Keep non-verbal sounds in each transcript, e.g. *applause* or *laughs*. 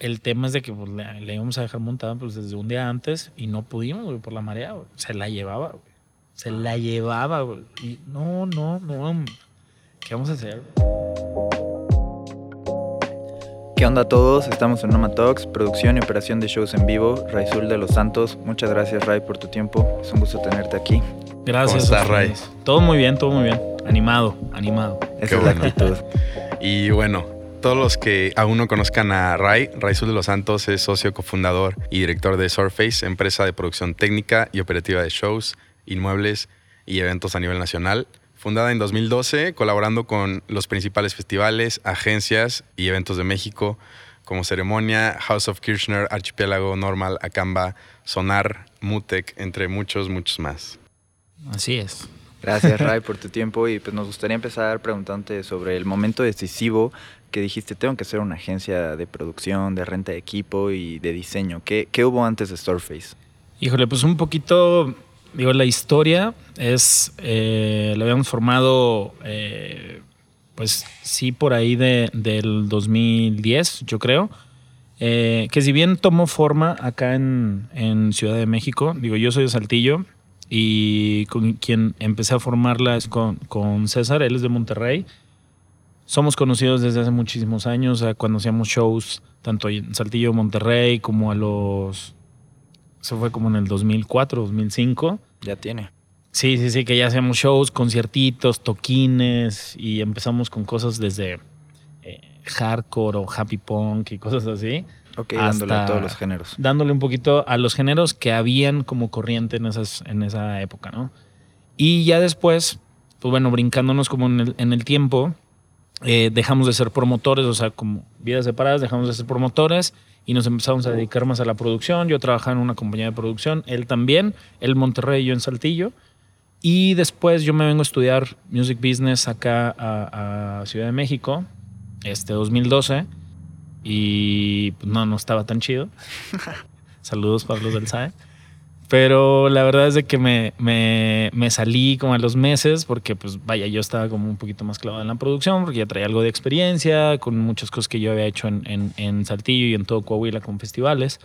El tema es de que pues, le, íbamos a dejar montada pues, desde un día antes y no pudimos, güey, por la marea, güey. Se la llevaba, güey. Se la llevaba, güey. Y no, no, no. ¿Qué vamos a hacer? ¿Qué onda a todos? Estamos en Noma Talks, producción y operación de shows en vivo. Raizul de los Santos, muchas gracias Ray por tu tiempo. Es un gusto tenerte aquí. Gracias. ¿Cómo estás, Ray? Todo muy bien, todo muy bien. Animado, animado. Esa es la actitud. *laughs* Y bueno, todos los que aún no conozcan a Ray, Raizul de los Santos es socio cofundador y director de Surface, empresa de producción técnica y operativa de shows, inmuebles y eventos a nivel nacional. Fundada en 2012, colaborando con los principales festivales, agencias y eventos de México, como Ceremonia, House of Kirchner, Archipiélago, Normal, Acamba, Sonar, Mutec, entre muchos, muchos más. Así es. Gracias Ray *laughs* por tu tiempo y pues nos gustaría empezar preguntándote sobre el momento decisivo que dijiste, tengo que ser una agencia de producción, de renta de equipo y de diseño. ¿Qué, qué hubo antes de Storeface? Híjole, pues un poquito, digo, la historia es, eh, habíamos formado, eh, pues sí, por ahí de, del 2010, yo creo. Eh, que si bien tomó forma acá en, en Ciudad de México, digo, yo soy de Saltillo y con quien empecé a formarla es con, con César, él es de Monterrey somos conocidos desde hace muchísimos años, cuando hacíamos shows tanto en Saltillo, Monterrey, como a los... Eso fue como en el 2004, 2005. Ya tiene. Sí, sí, sí, que ya hacíamos shows, conciertitos, toquines y empezamos con cosas desde eh, hardcore o happy punk y cosas así. Ok, dándole a todos los géneros. Dándole un poquito a los géneros que habían como corriente en, esas, en esa época, ¿no? Y ya después, pues bueno, brincándonos como en el, en el tiempo, eh, dejamos de ser promotores, o sea, como vidas separadas, dejamos de ser promotores y nos empezamos a dedicar más a la producción. Yo trabajaba en una compañía de producción, él también, él en Monterrey, yo en Saltillo. Y después yo me vengo a estudiar Music Business acá a, Ciudad de México, este 2012, y pues, no, no estaba tan chido. *laughs* Saludos para los del SAE. Pero la verdad es de que me, me, me, salí como a los meses porque, pues vaya, yo estaba como un poquito más clavado en la producción porque ya traía algo de experiencia con muchas cosas que yo había hecho en, en, en Saltillo y en todo Coahuila con festivales.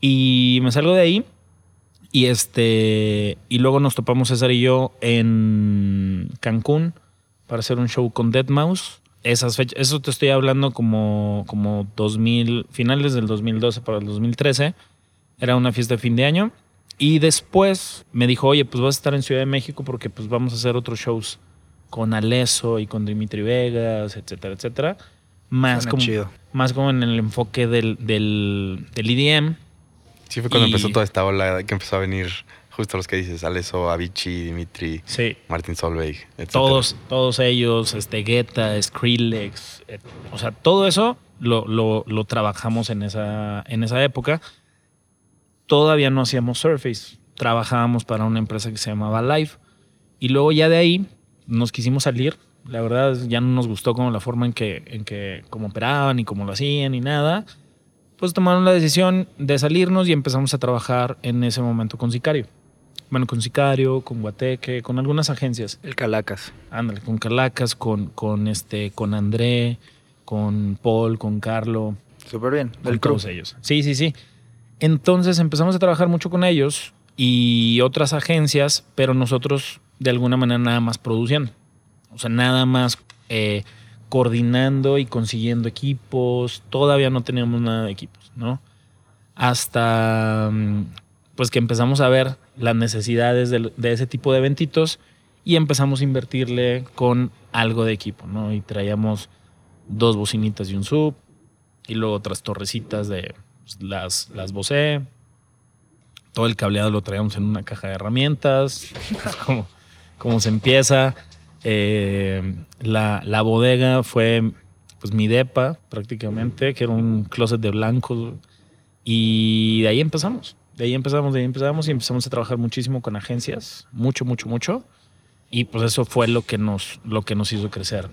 Y me salgo de ahí y, este, y luego nos topamos César y yo en Cancún para hacer un show con Dead Mouse. Esas fechas, eso te estoy hablando como, como 2000, finales del 2012 para el 2013. Era una fiesta de fin de año y después me dijo, oye, pues vas a estar en Ciudad de México porque pues vamos a hacer otros shows con Aleso y con Dimitri Vegas, etcétera, etcétera. Más como, más como en el enfoque del, del, del EDM. Sí, fue cuando empezó toda esta ola que empezó a venir justo los que dices, Aleso, Avicii, Dimitri, sí. Martin Solveig, etc. Todos, todos ellos, este, Guetta, Skrillex, o sea, todo eso lo, lo, lo, trabajamos en esa, en esa época todavía no hacíamos Surface. Trabajábamos para una empresa que se llamaba Live. Y luego ya de ahí nos quisimos salir. La verdad ya no nos gustó como la forma en que, en que cómo operaban y cómo lo hacían y nada. Pues tomaron la decisión de salirnos y empezamos a trabajar en ese momento con Sicario. Bueno, con Sicario, con Guateque, con algunas agencias. El Calacas. Ándale, con Calacas, con, con, este, con André, con Paul, con Carlo. Súper bien. Con todos ellos. Sí, sí, sí. Entonces empezamos a trabajar mucho con ellos y otras agencias, pero nosotros de alguna manera nada más produciendo. O sea, nada más eh, coordinando y consiguiendo equipos. Todavía no teníamos nada de equipos, ¿no? Hasta mm, pues que empezamos a ver las necesidades de, ese tipo de eventitos y empezamos a invertirle con algo de equipo, ¿no? Y traíamos dos bocinitas y un sub y luego otras torrecitas de las, las Bose. Todo el cableado lo traíamos en una caja de herramientas. como, como se empieza. Eh, la, la, bodega fue pues mi depa prácticamente, que era un closet de blanco. Y de ahí empezamos. De ahí empezamos, de ahí empezamos y empezamos a trabajar muchísimo con agencias. Mucho, mucho, mucho. Y pues eso fue lo que nos, lo que nos hizo crecer.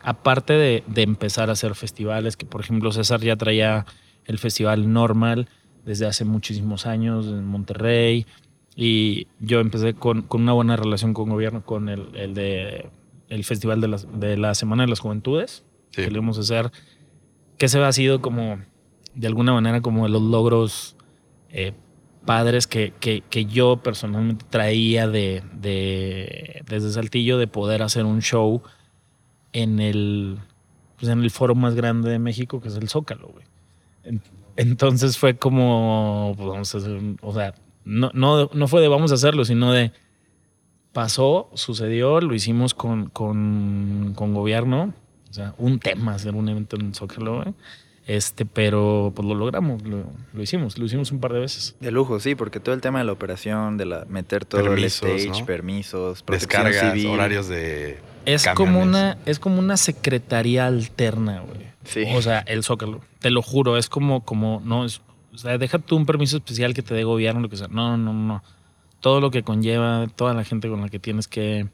Aparte de, de empezar a hacer festivales, que por ejemplo César ya traía el festival normal desde hace muchísimos años en Monterrey. Y yo empecé con, con una buena relación con gobierno, con el, el de el Festival de la, de la Semana de las Juventudes, que le íbamos a hacer, que se ha sido como de alguna manera como de los logros eh, padres que, que, que, yo personalmente traía de, de, desde Saltillo de poder hacer un show en el, pues en el foro más grande de México, que es el Zócalo, güey. Entonces fue como, pues vamos a hacer, o sea, no, no, no fue de vamos a hacerlo, sino de pasó, sucedió, lo hicimos con, con, con gobierno, o sea, un tema hacer un evento en el Zócalo, güey. Este, pero pues lo logramos, lo, lo, hicimos, lo hicimos un par de veces. De lujo, sí, porque todo el tema de la operación, de la meter todo permisos, el stage, ¿no? permisos, descargas, civil. horarios de es camiones. como una es como una secretaría alterna, güey. Sí. O sea, el Zócalo, te lo juro, es como como no es, o sea, deja tú un permiso especial que te dé gobierno, lo que sea. No, no, no, no. Todo lo que conlleva, toda la gente con la que tienes que eh,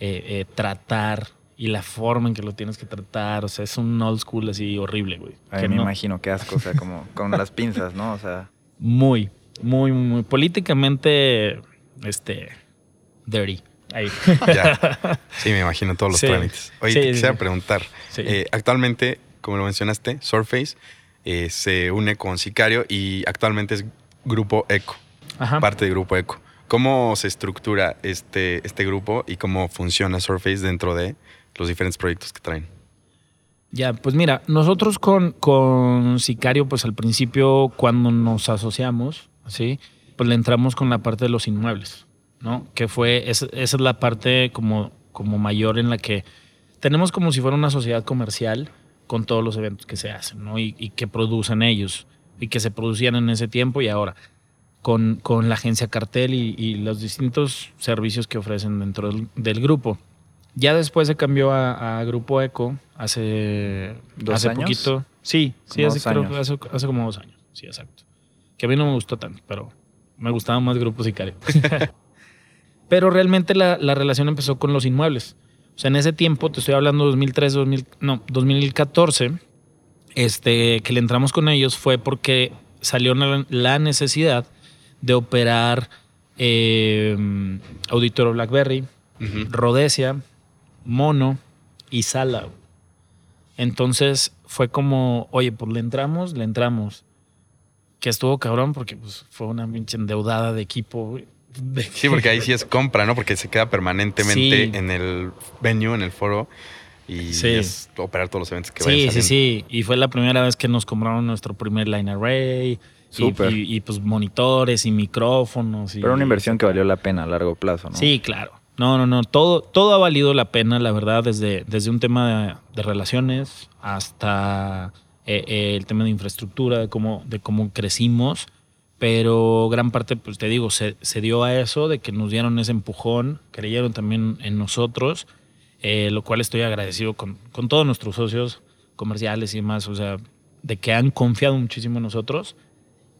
eh, tratar y la forma en que lo tienes que tratar, o sea, es un old school así horrible, güey. Ay, me no. imagino qué asco, o sea, como *laughs* con las pinzas, ¿no? O sea. Muy, muy, muy políticamente, este, dirty. Ahí. Ya. *laughs* Sí, me imagino todos los sí. trámites. Oye, sí, te quisiera sí. preguntar, eh, actualmente, como lo mencionaste, Surface eh, se une con Sicario y actualmente es Grupo Eco, Ajá. parte de Grupo Eco. ¿Cómo se estructura este, este grupo y cómo funciona Surface dentro de los diferentes proyectos que traen? Ya, pues mira, nosotros con, con Sicario, pues al principio cuando nos asociamos, ¿sí? Pues le entramos con la parte de los inmuebles, ¿no? Que fue, esa, esa es la parte como, como mayor en la que tenemos como si fuera una sociedad comercial con todos los eventos que se hacen, ¿no? Y, y que producen ellos y que se producían en ese tiempo y ahora con, con la agencia Cartel y, y, los distintos servicios que ofrecen dentro del, del grupo. Ya después se cambió a, a Grupo Eco hace, ¿Dos hace años? poquito. Sí, sí, hace, creo como dos años. Sí, exacto. Que a mí no me gustó tanto, pero me gustaba más Grupo Sicario. *laughs* pero realmente la, la, relación empezó con los inmuebles. O sea, en ese tiempo, te estoy hablando 2003, 2000, no, 2014, este, que le entramos con ellos fue porque salió la necesidad de operar eh, Auditorio Blackberry, uh -huh. Mono y Sala. Entonces fue como, oye, pues le entramos, le entramos. Que estuvo cabrón porque pues, fue una pinche endeudada de equipo. *laughs* Sí, porque ahí sí es compra, ¿no? Porque se queda permanentemente sí. en el venue, en el foro. Y sí. es operar todos los eventos que Sí, sí, sí. Y fue la primera vez que nos compraron nuestro primer line array. Súper. Y, y, y, pues monitores y micrófonos. Y, Pero una inversión que valió la pena a largo plazo, ¿no? Sí, claro. No, no, no. Todo, todo ha valido la pena, la verdad, desde, desde un tema de, de relaciones hasta eh, eh, el tema de infraestructura, de cómo, de cómo crecimos. Pero gran parte, pues te digo, se, se dio a eso, de que nos dieron ese empujón, creyeron también en nosotros, eh, lo cual estoy agradecido con, con todos nuestros socios comerciales y demás, o sea, de que han confiado muchísimo en nosotros.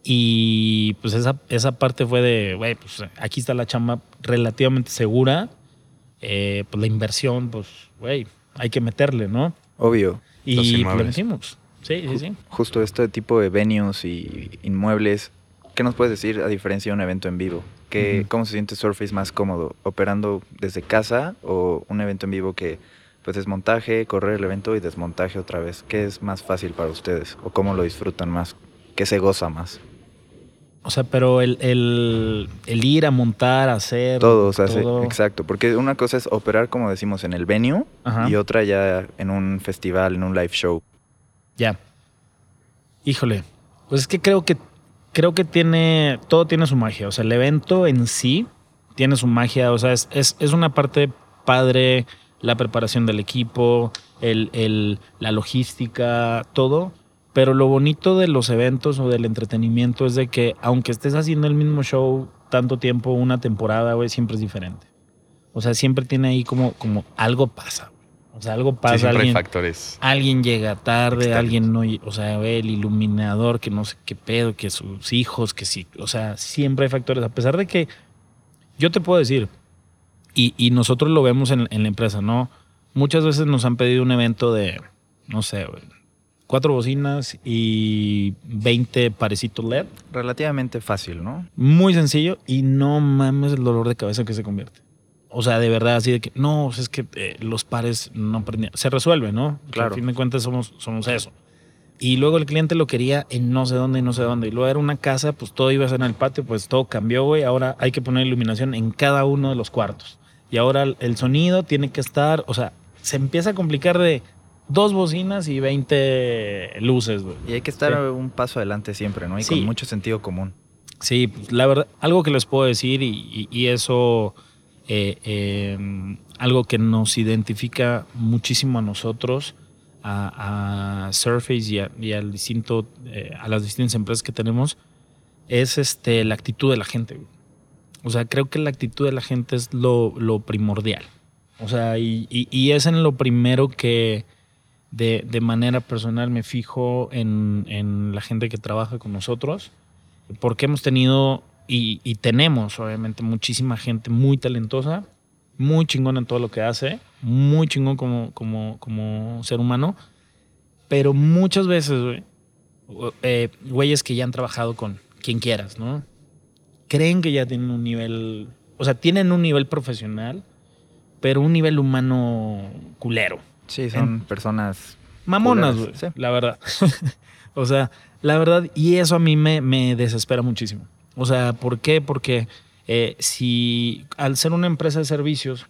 Y pues esa, esa parte fue de, güey, pues aquí está la chamba relativamente segura. Eh, pues la inversión, pues, güey, hay que meterle, ¿no? Obvio. Y lo metimos. Sí, sí, sí. Justo este tipo de venues y inmuebles, ¿qué nos puedes decir a diferencia de un evento en vivo? ¿Qué, uh -huh. ¿Cómo se siente Surface más cómodo? ¿Operando desde casa o un evento en vivo que pues desmontaje, correr el evento y desmontaje otra vez? ¿Qué es más fácil para ustedes? ¿O cómo lo disfrutan más? ¿Qué se goza más? O sea, pero el, el, el, ir a montar, a hacer. Todo, o sea, todo. Sí, exacto. Porque una cosa es operar, como decimos, en el venue Ajá. y otra ya en un festival, en un live show. Ya. Híjole. Pues es que creo que creo que tiene. Todo tiene su magia. O sea, el evento en sí tiene su magia. O sea, es, es, una parte padre, la preparación del equipo, el, el, la logística, todo pero lo bonito de los eventos o del entretenimiento es de que aunque estés haciendo el mismo show tanto tiempo, una temporada, güey, siempre es diferente. O sea, siempre tiene ahí como, como algo pasa. O sea, algo pasa. Sí, alguien, hay factores. Alguien llega tarde, externos. alguien no, o sea, el iluminador, que no sé qué pedo, que sus hijos, que sí. O sea, siempre hay factores. A pesar de que yo te puedo decir, y, y nosotros lo vemos en, en la empresa, ¿no? Muchas veces nos han pedido un evento de, no sé, cuatro bocinas y 20 parecitos LED. Relativamente fácil, ¿no? Muy sencillo y no mames el dolor de cabeza que se convierte. O sea, de verdad, así de que no, es que eh, los pares no prendían. Se resuelve, ¿no? Claro. a fin de cuentas somos, somos eso. y luego el cliente lo quería en no sé dónde y no sé dónde. Y luego era una casa, pues todo iba a ser en el patio, pues todo cambió, güey. Ahora hay que poner iluminación en cada uno de los cuartos. Y ahora el sonido tiene que estar, o sea, se empieza a complicar de dos bocinas y 20 luces, güey. Y hay que estar Sí. un paso adelante siempre, ¿no? Y Sí. con mucho sentido común. Sí, pues, la verdad, algo que les puedo decir y, y- y eso, eh, eh, algo que nos identifica muchísimo a nosotros, a, a Surface y, a, y al distinto, eh, a las distintas empresas que tenemos, es este, la actitud de la gente. O sea, creo que la actitud de la gente es lo, lo primordial. O sea, y, y- y es en lo primero que de, de manera personal me fijo en, en la gente que trabaja con nosotros porque hemos tenido y, y tenemos obviamente muchísima gente muy talentosa, muy chingón en todo lo que hace, muy chingón como, como, como ser humano, pero muchas veces, güey, eh, güeyes que ya han trabajado con quien quieras, ¿no? Creen que ya tienen un nivel, o sea, tienen un nivel profesional, pero un nivel humano culero. Sí, son personas... Mamonas, Culeras, güey. sí. La verdad. *laughs* o sea, la verdad, y eso a mí me, me desespera muchísimo. O sea, ¿por qué? Porque eh, si al ser una empresa de servicios,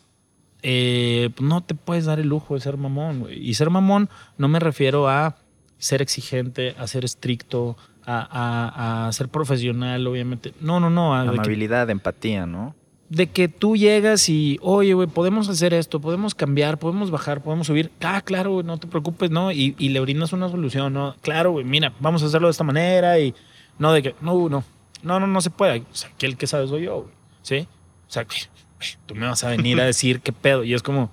eh, pues no te puedes dar el lujo de ser mamón. Y ser mamón no me refiero a ser exigente, a ser estricto, a, a- a ser profesional, obviamente. No, no, no. a- de que- Amabilidad, empatía, ¿no? de que tú llegas y, oye, güey, podemos hacer esto, podemos cambiar, podemos bajar, podemos subir. Ah, claro, güey, no te preocupes, ¿no? Y, y le brindas una solución, ¿no? Claro, güey, mira, vamos a hacerlo de esta manera y no de que, no, no, no, no, no se puede. O sea, que el que sabe soy yo, güey, ¿sí? O sea, tú me vas a venir a decir qué pedo. Y es como,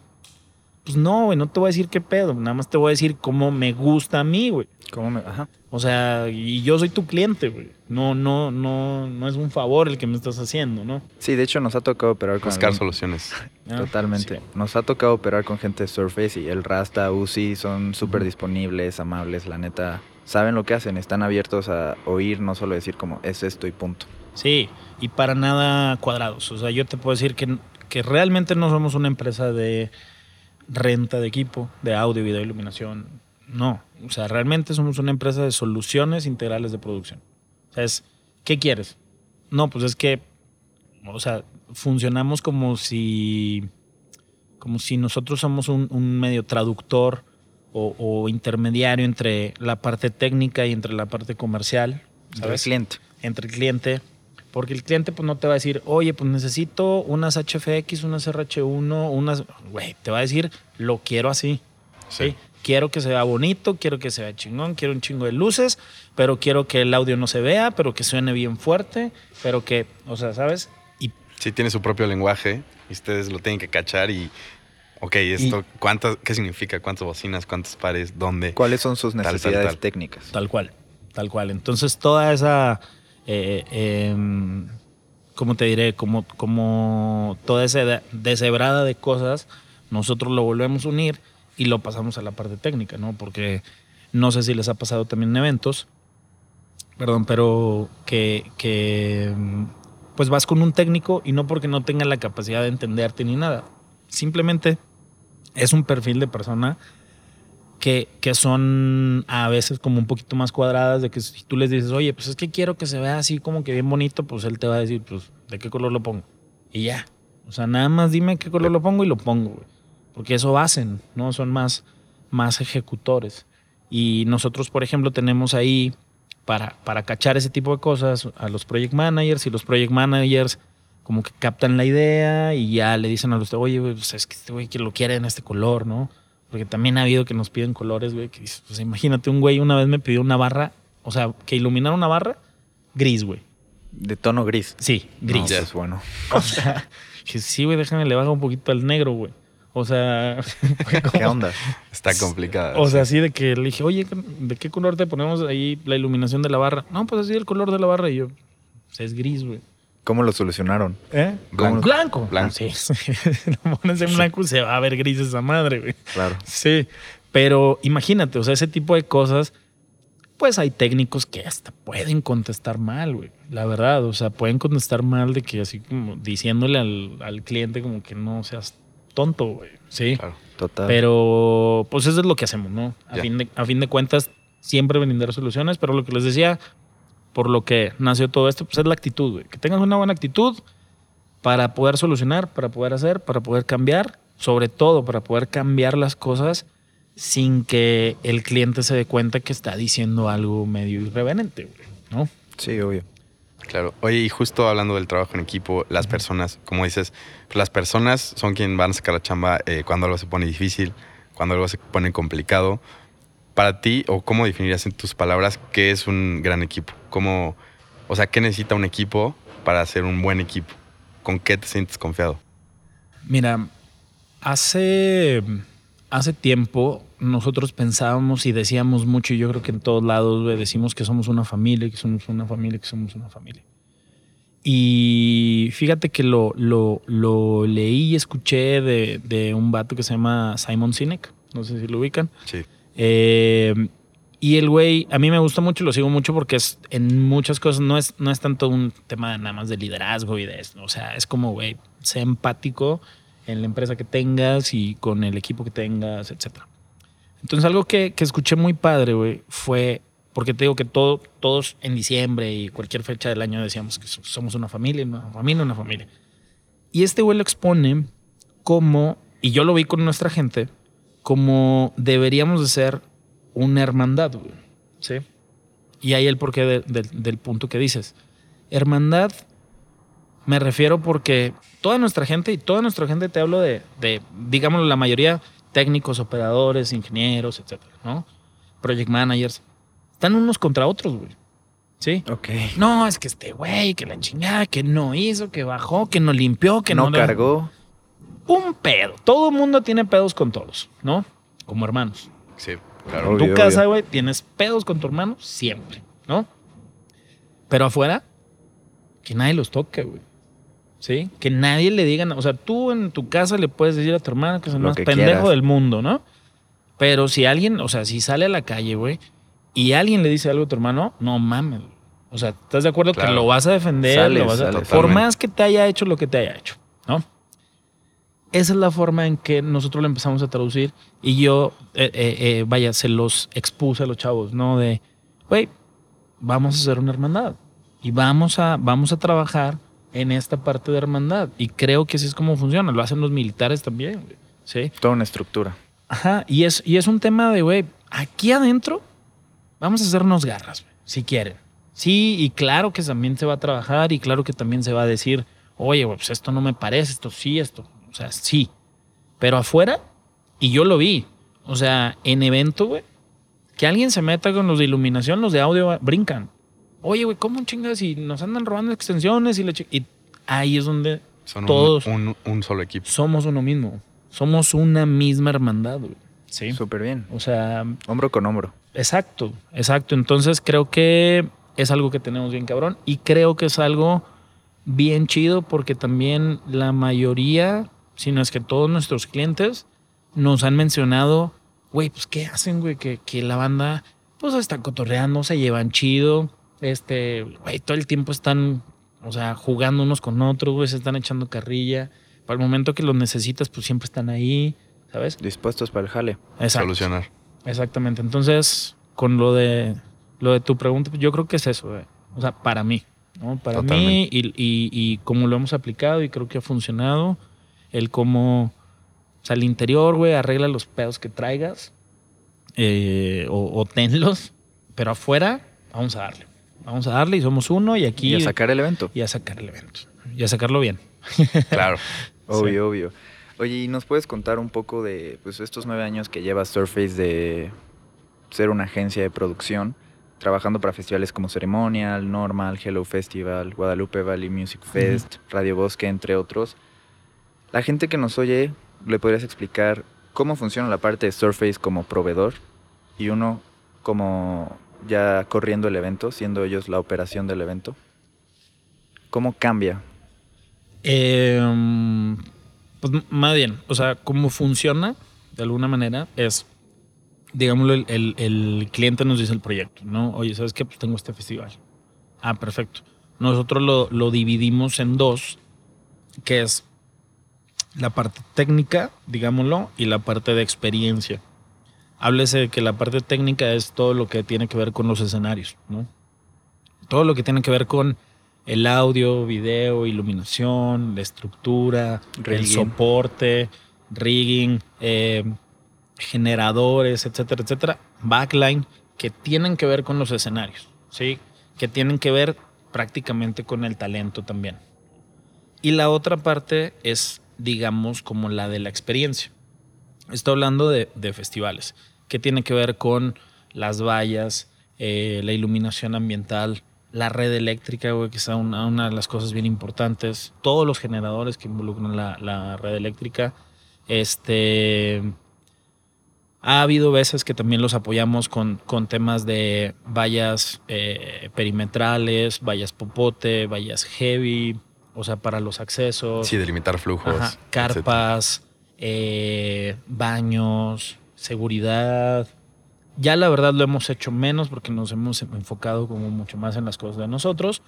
pues no, güey, no te voy a decir qué pedo, nada más te voy a decir cómo me gusta a mí, güey. ¿Cómo me...? Ajá. O sea, y yo soy tu cliente, güey. No, no, no, no es un favor el que me estás haciendo, ¿no? Sí, de hecho nos ha tocado operar con... Buscar algún- soluciones. Ah, Totalmente. sí. Nos ha tocado operar con gente de Surface y el Rasta, Uzi son súper disponibles, amables, la neta. Saben lo que hacen, están abiertos a oír, no solo decir como es esto y punto. Sí, y para nada cuadrados. O sea, yo te puedo decir que, que realmente no somos una empresa de renta de equipo, de audio, video, iluminación. No. O sea, realmente somos una empresa de soluciones integrales de producción. O sea, es, ¿qué quieres? No, pues es que, o sea, funcionamos como si, como si nosotros somos un, un medio traductor o, o intermediario entre la parte técnica y entre la parte comercial. El ¿sabes? cliente. entre el cliente, porque el cliente pues no te va a decir, oye, pues necesito unas HFX, unas RH1, unas, güey, te va a decir, lo quiero así, ¿sí? Quiero que se vea bonito, quiero que se vea chingón, quiero un chingo de luces, pero quiero que el audio no se vea, pero que suene bien fuerte, pero que, o sea, ¿sabes? Y Sí, tiene su propio lenguaje y ustedes lo tienen que cachar y. Ok, esto, ¿cuántas, ¿qué significa? ¿Cuántas bocinas? ¿Cuántos pares? ¿Dónde? ¿Cuáles son sus Tal, tal, necesidades tal. técnicas? Tal cual, tal cual. Entonces toda esa, eh, em, ¿cómo te diré? Como, como toda esa de- deshebrada de cosas, nosotros lo volvemos a unir y lo pasamos a la parte técnica, ¿no? Porque no sé si les ha pasado también en eventos, perdón, pero que, que mm, pues vas con un técnico y no porque no tenga la capacidad de entenderte ni nada. Simplemente es un perfil de persona que, que son a veces como un poquito más cuadradas, de que si tú les dices, oye, pues es que quiero que se vea así como que bien bonito, pues él te va a decir, pues, ¿de qué color lo pongo? Y ya. O sea, nada más dime qué color lo pongo y lo pongo, güey. Porque eso hacen, ¿no? Son más, más ejecutores. Y nosotros, por ejemplo, tenemos ahí para, para cachar ese tipo de cosas a los project managers y los project managers como que captan la idea y ya le dicen a los, oye, güey, pues es que este güey que lo quiere en este color, ¿no? Porque también ha habido que nos piden colores, güey, que dices, pues imagínate, un güey una vez me pidió una barra, o sea, que iluminara una barra gris, güey. De tono gris. Sí, No, gris. pues bueno. *laughs* O sea, sí, güey, déjame le baja un poquito al negro, güey. O sea, *laughs* ¿Qué onda? Está complicada. o sea, así de que le dije, oye, ¿de qué color te ponemos ahí la iluminación de la barra? No, pues así el color de la barra. Y yo, pues es gris, güey. ¿Cómo lo solucionaron? ¿Eh? Blanco. Blanco. *laughs* Blanco. Sí, sí. Lo pones en blanco y se va a ver gris esa madre, güey. Claro. Sí, pero imagínate, o sea, ese tipo de cosas, pues hay técnicos que hasta pueden contestar mal, güey. La verdad, o sea, pueden contestar mal de que así como diciéndole al, al cliente como que no seas tonto, güey. Sí. Claro. Total. Pero pues eso es lo que hacemos, ¿no? A, Ya. fin de, a fin de cuentas, siempre brindar soluciones, pero lo que les decía, por lo que nació todo esto, pues es la actitud, güey. Que tengas una buena actitud para poder solucionar, para poder hacer, para poder cambiar, sobre todo para poder cambiar las cosas sin que el cliente se dé cuenta que está diciendo algo medio irreverente, güey, ¿no? Sí, obvio. Claro. Oye, y justo hablando del trabajo en equipo, las personas, como dices, las personas son quienes van a sacar la chamba eh, cuando algo se pone difícil, cuando algo se pone complicado. Para ti, o cómo definirías en tus palabras qué es un gran equipo? ¿Cómo, o sea, qué necesita un equipo para ser un buen equipo? ¿Con qué te sientes confiado? Mira, hace, hace tiempo nosotros pensábamos y decíamos mucho, y yo creo que en todos lados güey, decimos que somos una familia, que somos una familia, que somos una familia. Y fíjate que lo, lo, lo leí y escuché de, de, un vato que se llama Simon Sinek, no sé si lo ubican. Sí. Eh, y el güey, a mí me gusta mucho, lo sigo mucho porque es en muchas cosas, no es, no es tanto un tema nada más de liderazgo y de esto. O sea, es como, güey, sé empático en la empresa que tengas y con el equipo que tengas, etc. Entonces, algo que, que escuché muy padre, güey, fue porque te digo que todo, todos en diciembre y cualquier fecha del año decíamos que somos una familia, una familia, una familia. Y este güey lo expone como, y yo lo vi con nuestra gente, como deberíamos de ser una hermandad, güey. ¿Sí? Y ahí el porqué de, de, del punto que dices. Hermandad, me refiero porque toda nuestra gente, y toda nuestra gente te hablo de, de digamos, la mayoría técnicos, operadores, ingenieros, etcétera, ¿no? Project managers, están unos contra otros, güey. ¿Sí? Ok. No, es que este güey, que la chingada, que no hizo, que bajó, que no limpió, que no. no cargó. Un pedo. Todo el mundo tiene pedos con todos, ¿no? Como hermanos. Sí, claro. En tu casa, güey, tienes pedos con tu hermano siempre, ¿no? Pero afuera, que nadie los toque, güey. ¿Sí? Que nadie le diga, o sea, tú en tu casa le puedes decir a tu hermano que es el más pendejo quieras. del mundo, ¿no? Pero si alguien, o sea, si sale a la calle, güey, y alguien le dice algo a tu hermano, no mames. O sea, ¿estás de acuerdo claro. que lo vas a defender? Sales, lo vas a, sales, por más que te haya hecho lo que te haya hecho. Esa es la forma en que nosotros lo empezamos a traducir y yo, eh, eh, eh, vaya, se los expuse a los chavos, ¿no? De, güey, vamos a hacer una hermandad y vamos a, vamos a trabajar en esta parte de hermandad. Y creo que así es como funciona. Lo hacen los militares también. ¿sí? Toda una estructura. Ajá, y es, y es un tema de, güey, aquí adentro vamos a hacernos garras, si quieren. Sí, y claro que también se va a trabajar y claro que también se va a decir, oye, pues esto no me parece, esto sí, esto. O sea, sí. Pero afuera, y yo lo vi, o sea, en evento, güey, que alguien se meta con los de iluminación, los de audio brincan. Oye, güey, ¿cómo chingas? Y nos andan robando extensiones y, le y ahí es donde Son todos un, un, un, solo equipo. somos uno mismo. Somos una misma hermandad, güey. Sí. Súper bien. O sea, hombro con hombro. Exacto, exacto. Entonces creo que es algo que tenemos bien cabrón y creo que es algo bien chido porque también la mayoría, si no es que todos nuestros clientes nos han mencionado, güey, pues ¿qué hacen, güey? Que, que la banda pues está cotorreando, se llevan chido, este, güey, todo el tiempo están, o sea, jugando unos con otros, güey, se están echando carrilla. Para el momento que los necesitas, pues siempre están ahí, ¿sabes? Dispuestos para el jale. Exacto. Solucionar. Exactamente. Entonces, con lo de lo de tu pregunta, yo creo que es eso, güey. O sea, para mí, ¿no? Para Totalmente. mí y, y, y cómo lo hemos aplicado y creo que ha funcionado. El cómo, o sea, al interior, güey, arregla los pedos que traigas eh, o, o tenlos, pero afuera, vamos a darle. Vamos a darle y somos uno y aquí... Y a sacar el evento. Y a sacar el evento. Y a sacarlo bien. *laughs* Claro. Obvio, Sí. obvio. Oye, ¿y nos puedes contar un poco de pues, estos nueve años que lleva Surface de ser una agencia de producción, trabajando para festivales como Ceremonial, Normal, Hello Festival, Guadalupe Valley Music Fest, Radio Bosque, entre otros? La gente que nos oye, ¿le podrías explicar cómo funciona la parte de Surface como proveedor y uno como ya corriendo el evento, siendo ellos la operación del evento? ¿Cómo cambia? Eh, pues más bien, o sea, cómo funciona de alguna manera es, digámoslo, el cliente nos dice el proyecto, ¿no? Oye, ¿sabes qué? Pues tengo este festival. Ah, perfecto. Nosotros lo, lo dividimos en dos, que es la parte técnica, digámoslo, y la parte de experiencia. háblese de que la parte técnica es todo lo que tiene que ver con los escenarios, ¿no? Todo lo que tiene que ver con el audio, video, iluminación, la estructura, el soporte, rigging, eh, generadores, etcétera, etcétera, backline, que tienen que ver con los escenarios, ¿sí? Que tienen que ver prácticamente con el talento también. Y la otra parte es, digamos, como la de la experiencia. Estoy hablando de, festivales, que tiene que ver con las vallas, eh, la iluminación ambiental, la red eléctrica, que es una, de las cosas bien importantes, todos los generadores que involucran la, red eléctrica. Este, ha habido veces que también los apoyamos con, con temas de vallas eh, perimetrales, vallas popote, vallas heavy, o sea, para los accesos. Sí, delimitar flujos. Ajá, carpas, eh, baños, seguridad. Ya la verdad lo hemos hecho menos porque nos hemos enfocado como mucho más en las cosas de nosotros,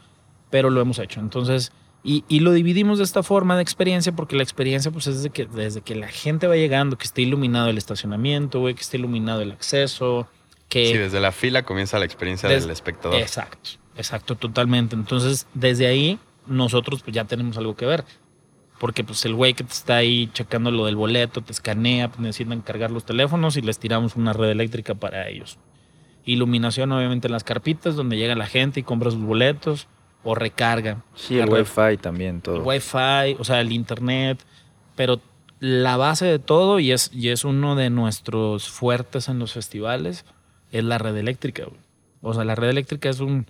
pero lo hemos hecho. Entonces, y, y lo dividimos de esta forma de experiencia porque la experiencia pues es desde que, desde que la gente va llegando, que esté iluminado el estacionamiento, güey, que esté iluminado el acceso, que... Sí, desde la fila comienza la experiencia Des- del espectador. Exacto, exacto, totalmente. Entonces, desde ahí, nosotros pues ya tenemos algo que ver. Porque pues el güey que te está ahí checando lo del boleto, te escanea, pues, necesitan cargar los teléfonos y les tiramos una red eléctrica para ellos. Iluminación, obviamente, en las carpitas donde llega la gente y compra sus boletos o recarga. Sí, el Wi-Fi también, todo. el Wi-Fi, o sea, el internet, pero la base de todo, y es, y es uno de nuestros fuertes en los festivales, es la red eléctrica. güey. O sea, la red eléctrica es un.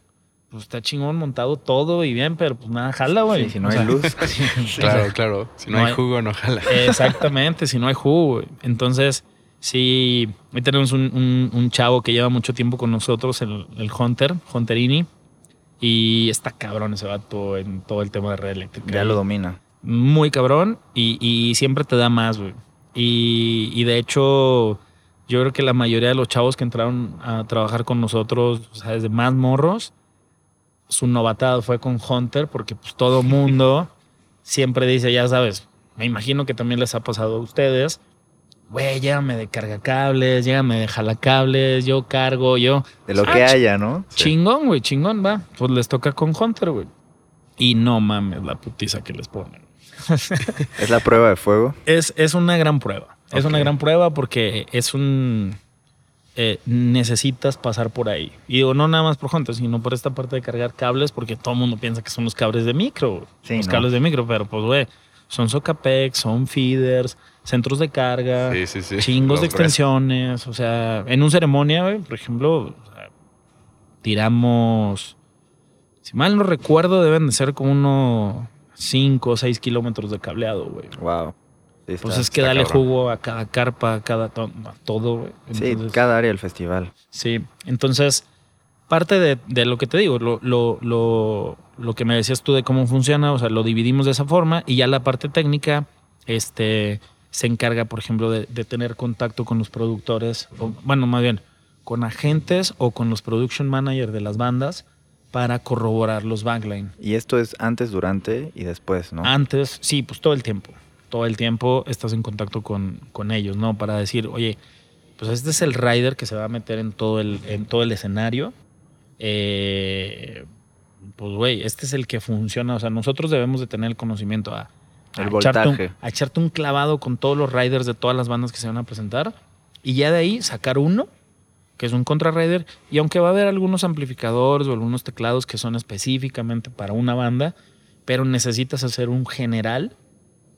Pues está chingón montado todo y bien, pero pues nada, jala, güey. Sí, si no O hay sea, luz. *laughs* sí, *laughs* Claro, claro. Si no, No hay hay- jugo, no jala. *laughs* Exactamente, si no hay jugo. güey. Entonces, sí, hoy tenemos un, un- un chavo que lleva mucho tiempo con nosotros, el, el Hunter, Hunterini, y está cabrón ese vato en todo el tema de red eléctrica. Ya lo domina. muy cabrón y, y siempre te da más, güey. Y, y de hecho, yo creo que la mayoría de los chavos que entraron a trabajar con nosotros, o sea, desde más morros, su novatada fue con Hunter, porque pues todo mundo siempre dice, ya sabes, me imagino que también les ha pasado a ustedes, güey, llévame de cargacables, llévame de jalacables, yo cargo, yo... De lo Ah, que ch- haya, ¿no? Chingón, güey, chingón, va. Pues les toca con Hunter, güey. Y no mames la putiza que les ponen. *laughs* Es la prueba de fuego. Es, es una gran prueba. Es una gran prueba porque es un. Eh, necesitas pasar por ahí. Y digo, no nada más por Hunter, sino por esta parte de cargar cables, porque todo el mundo piensa que son los cables de micro. Sí, los ¿no? cables de micro, pero pues, güey, son socapex, son feeders, centros de carga, Sí, sí, sí. chingos de extensiones. O sea, en un ceremonia, güey, por ejemplo, tiramos. Si mal no recuerdo, deben de ser como unos 5 o 6 kilómetros de cableado, güey. Wow. Sí, Pues es que dale cabrón. jugo a cada carpa, a cada to- a todo. Sí, cada área del festival. sí. Entonces, parte de, de lo que te digo, lo, lo, lo, lo que me decías tú de cómo funciona, o sea, lo dividimos de esa forma y ya la parte técnica, este, se encarga, por ejemplo, de, de tener contacto con los productores, o, bueno, más bien, con agentes o con los production managers de las bandas para corroborar los backline. Y esto es antes, durante y después, ¿no? Antes, sí, pues todo el tiempo. Todo el tiempo estás en contacto con, con ellos, ¿no? Para decir, oye, pues este es el rider que se va a meter en todo el, en todo el escenario. Eh, pues, güey, este es el que funciona. O sea, nosotros debemos de tener el conocimiento a, a El echarte, un, voltaje. a echarte un clavado con todos los riders de todas las bandas que se van a presentar. Y ya de ahí sacar uno, que es un contra rider. Y aunque va a haber algunos amplificadores o algunos teclados que son específicamente para una banda, pero necesitas hacer un general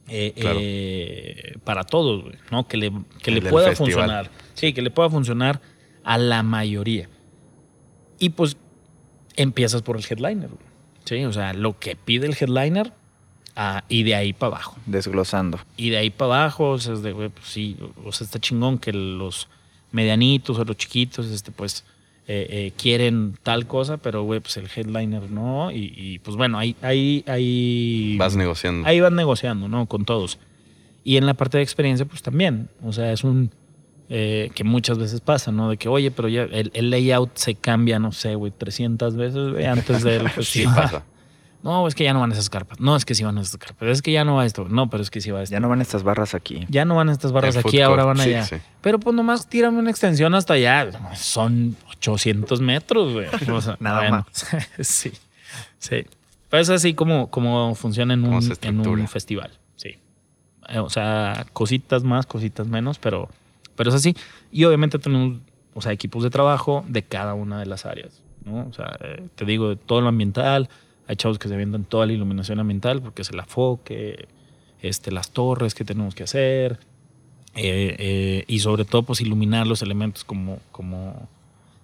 eh, Claro. eh, para todos, ¿no? Que le, que le pueda festival. funcionar. Sí, que le pueda funcionar a la mayoría. Y pues empiezas por el headliner, güey. Sí, o sea, lo que pide el headliner ah, y de ahí para abajo. Desglosando. Y de ahí para abajo, o sea, es de, pues sí, o sea, está chingón que los medianitos o los chiquitos, este, pues, eh, eh, quieren tal cosa, pero, güey, pues el headliner no. Y, y, pues bueno, ahí, ahí, ahí, Vas negociando. ahí van negociando, ¿no? Con todos. Y en la parte de experiencia, pues también. O sea, es un. eh, que muchas veces pasa, ¿no? De que, oye, pero ya el, el layout se cambia, no sé, güey, 300 veces antes del *laughs* Sí, festival. *laughs* pasa. No, es que ya no van esas carpas. No, es que sí van esas carpas. Es que ya no va esto. No, pero es que sí va esto. Ya no van estas barras aquí. Ya no van estas barras El aquí, ahora van sí, allá. sí. Pero pues nomás tírame una extensión hasta allá. Son 800 metros, güey. O *laughs* sea, Nada más. *laughs* sí, sí. Pero es así como, como funciona en un, en un festival. Sí. Eh, O sea, cositas más, cositas menos, pero, pero es así. Y obviamente tenemos, o sea, equipos de trabajo de cada una de las áreas. ¿no? O sea, eh, te digo, de todo lo ambiental. Hay chavos que se avientan toda la iluminación ambiental porque es el afoque, este, las torres que tenemos que hacer. eh, eh, y sobre todo, pues iluminar los elementos como, como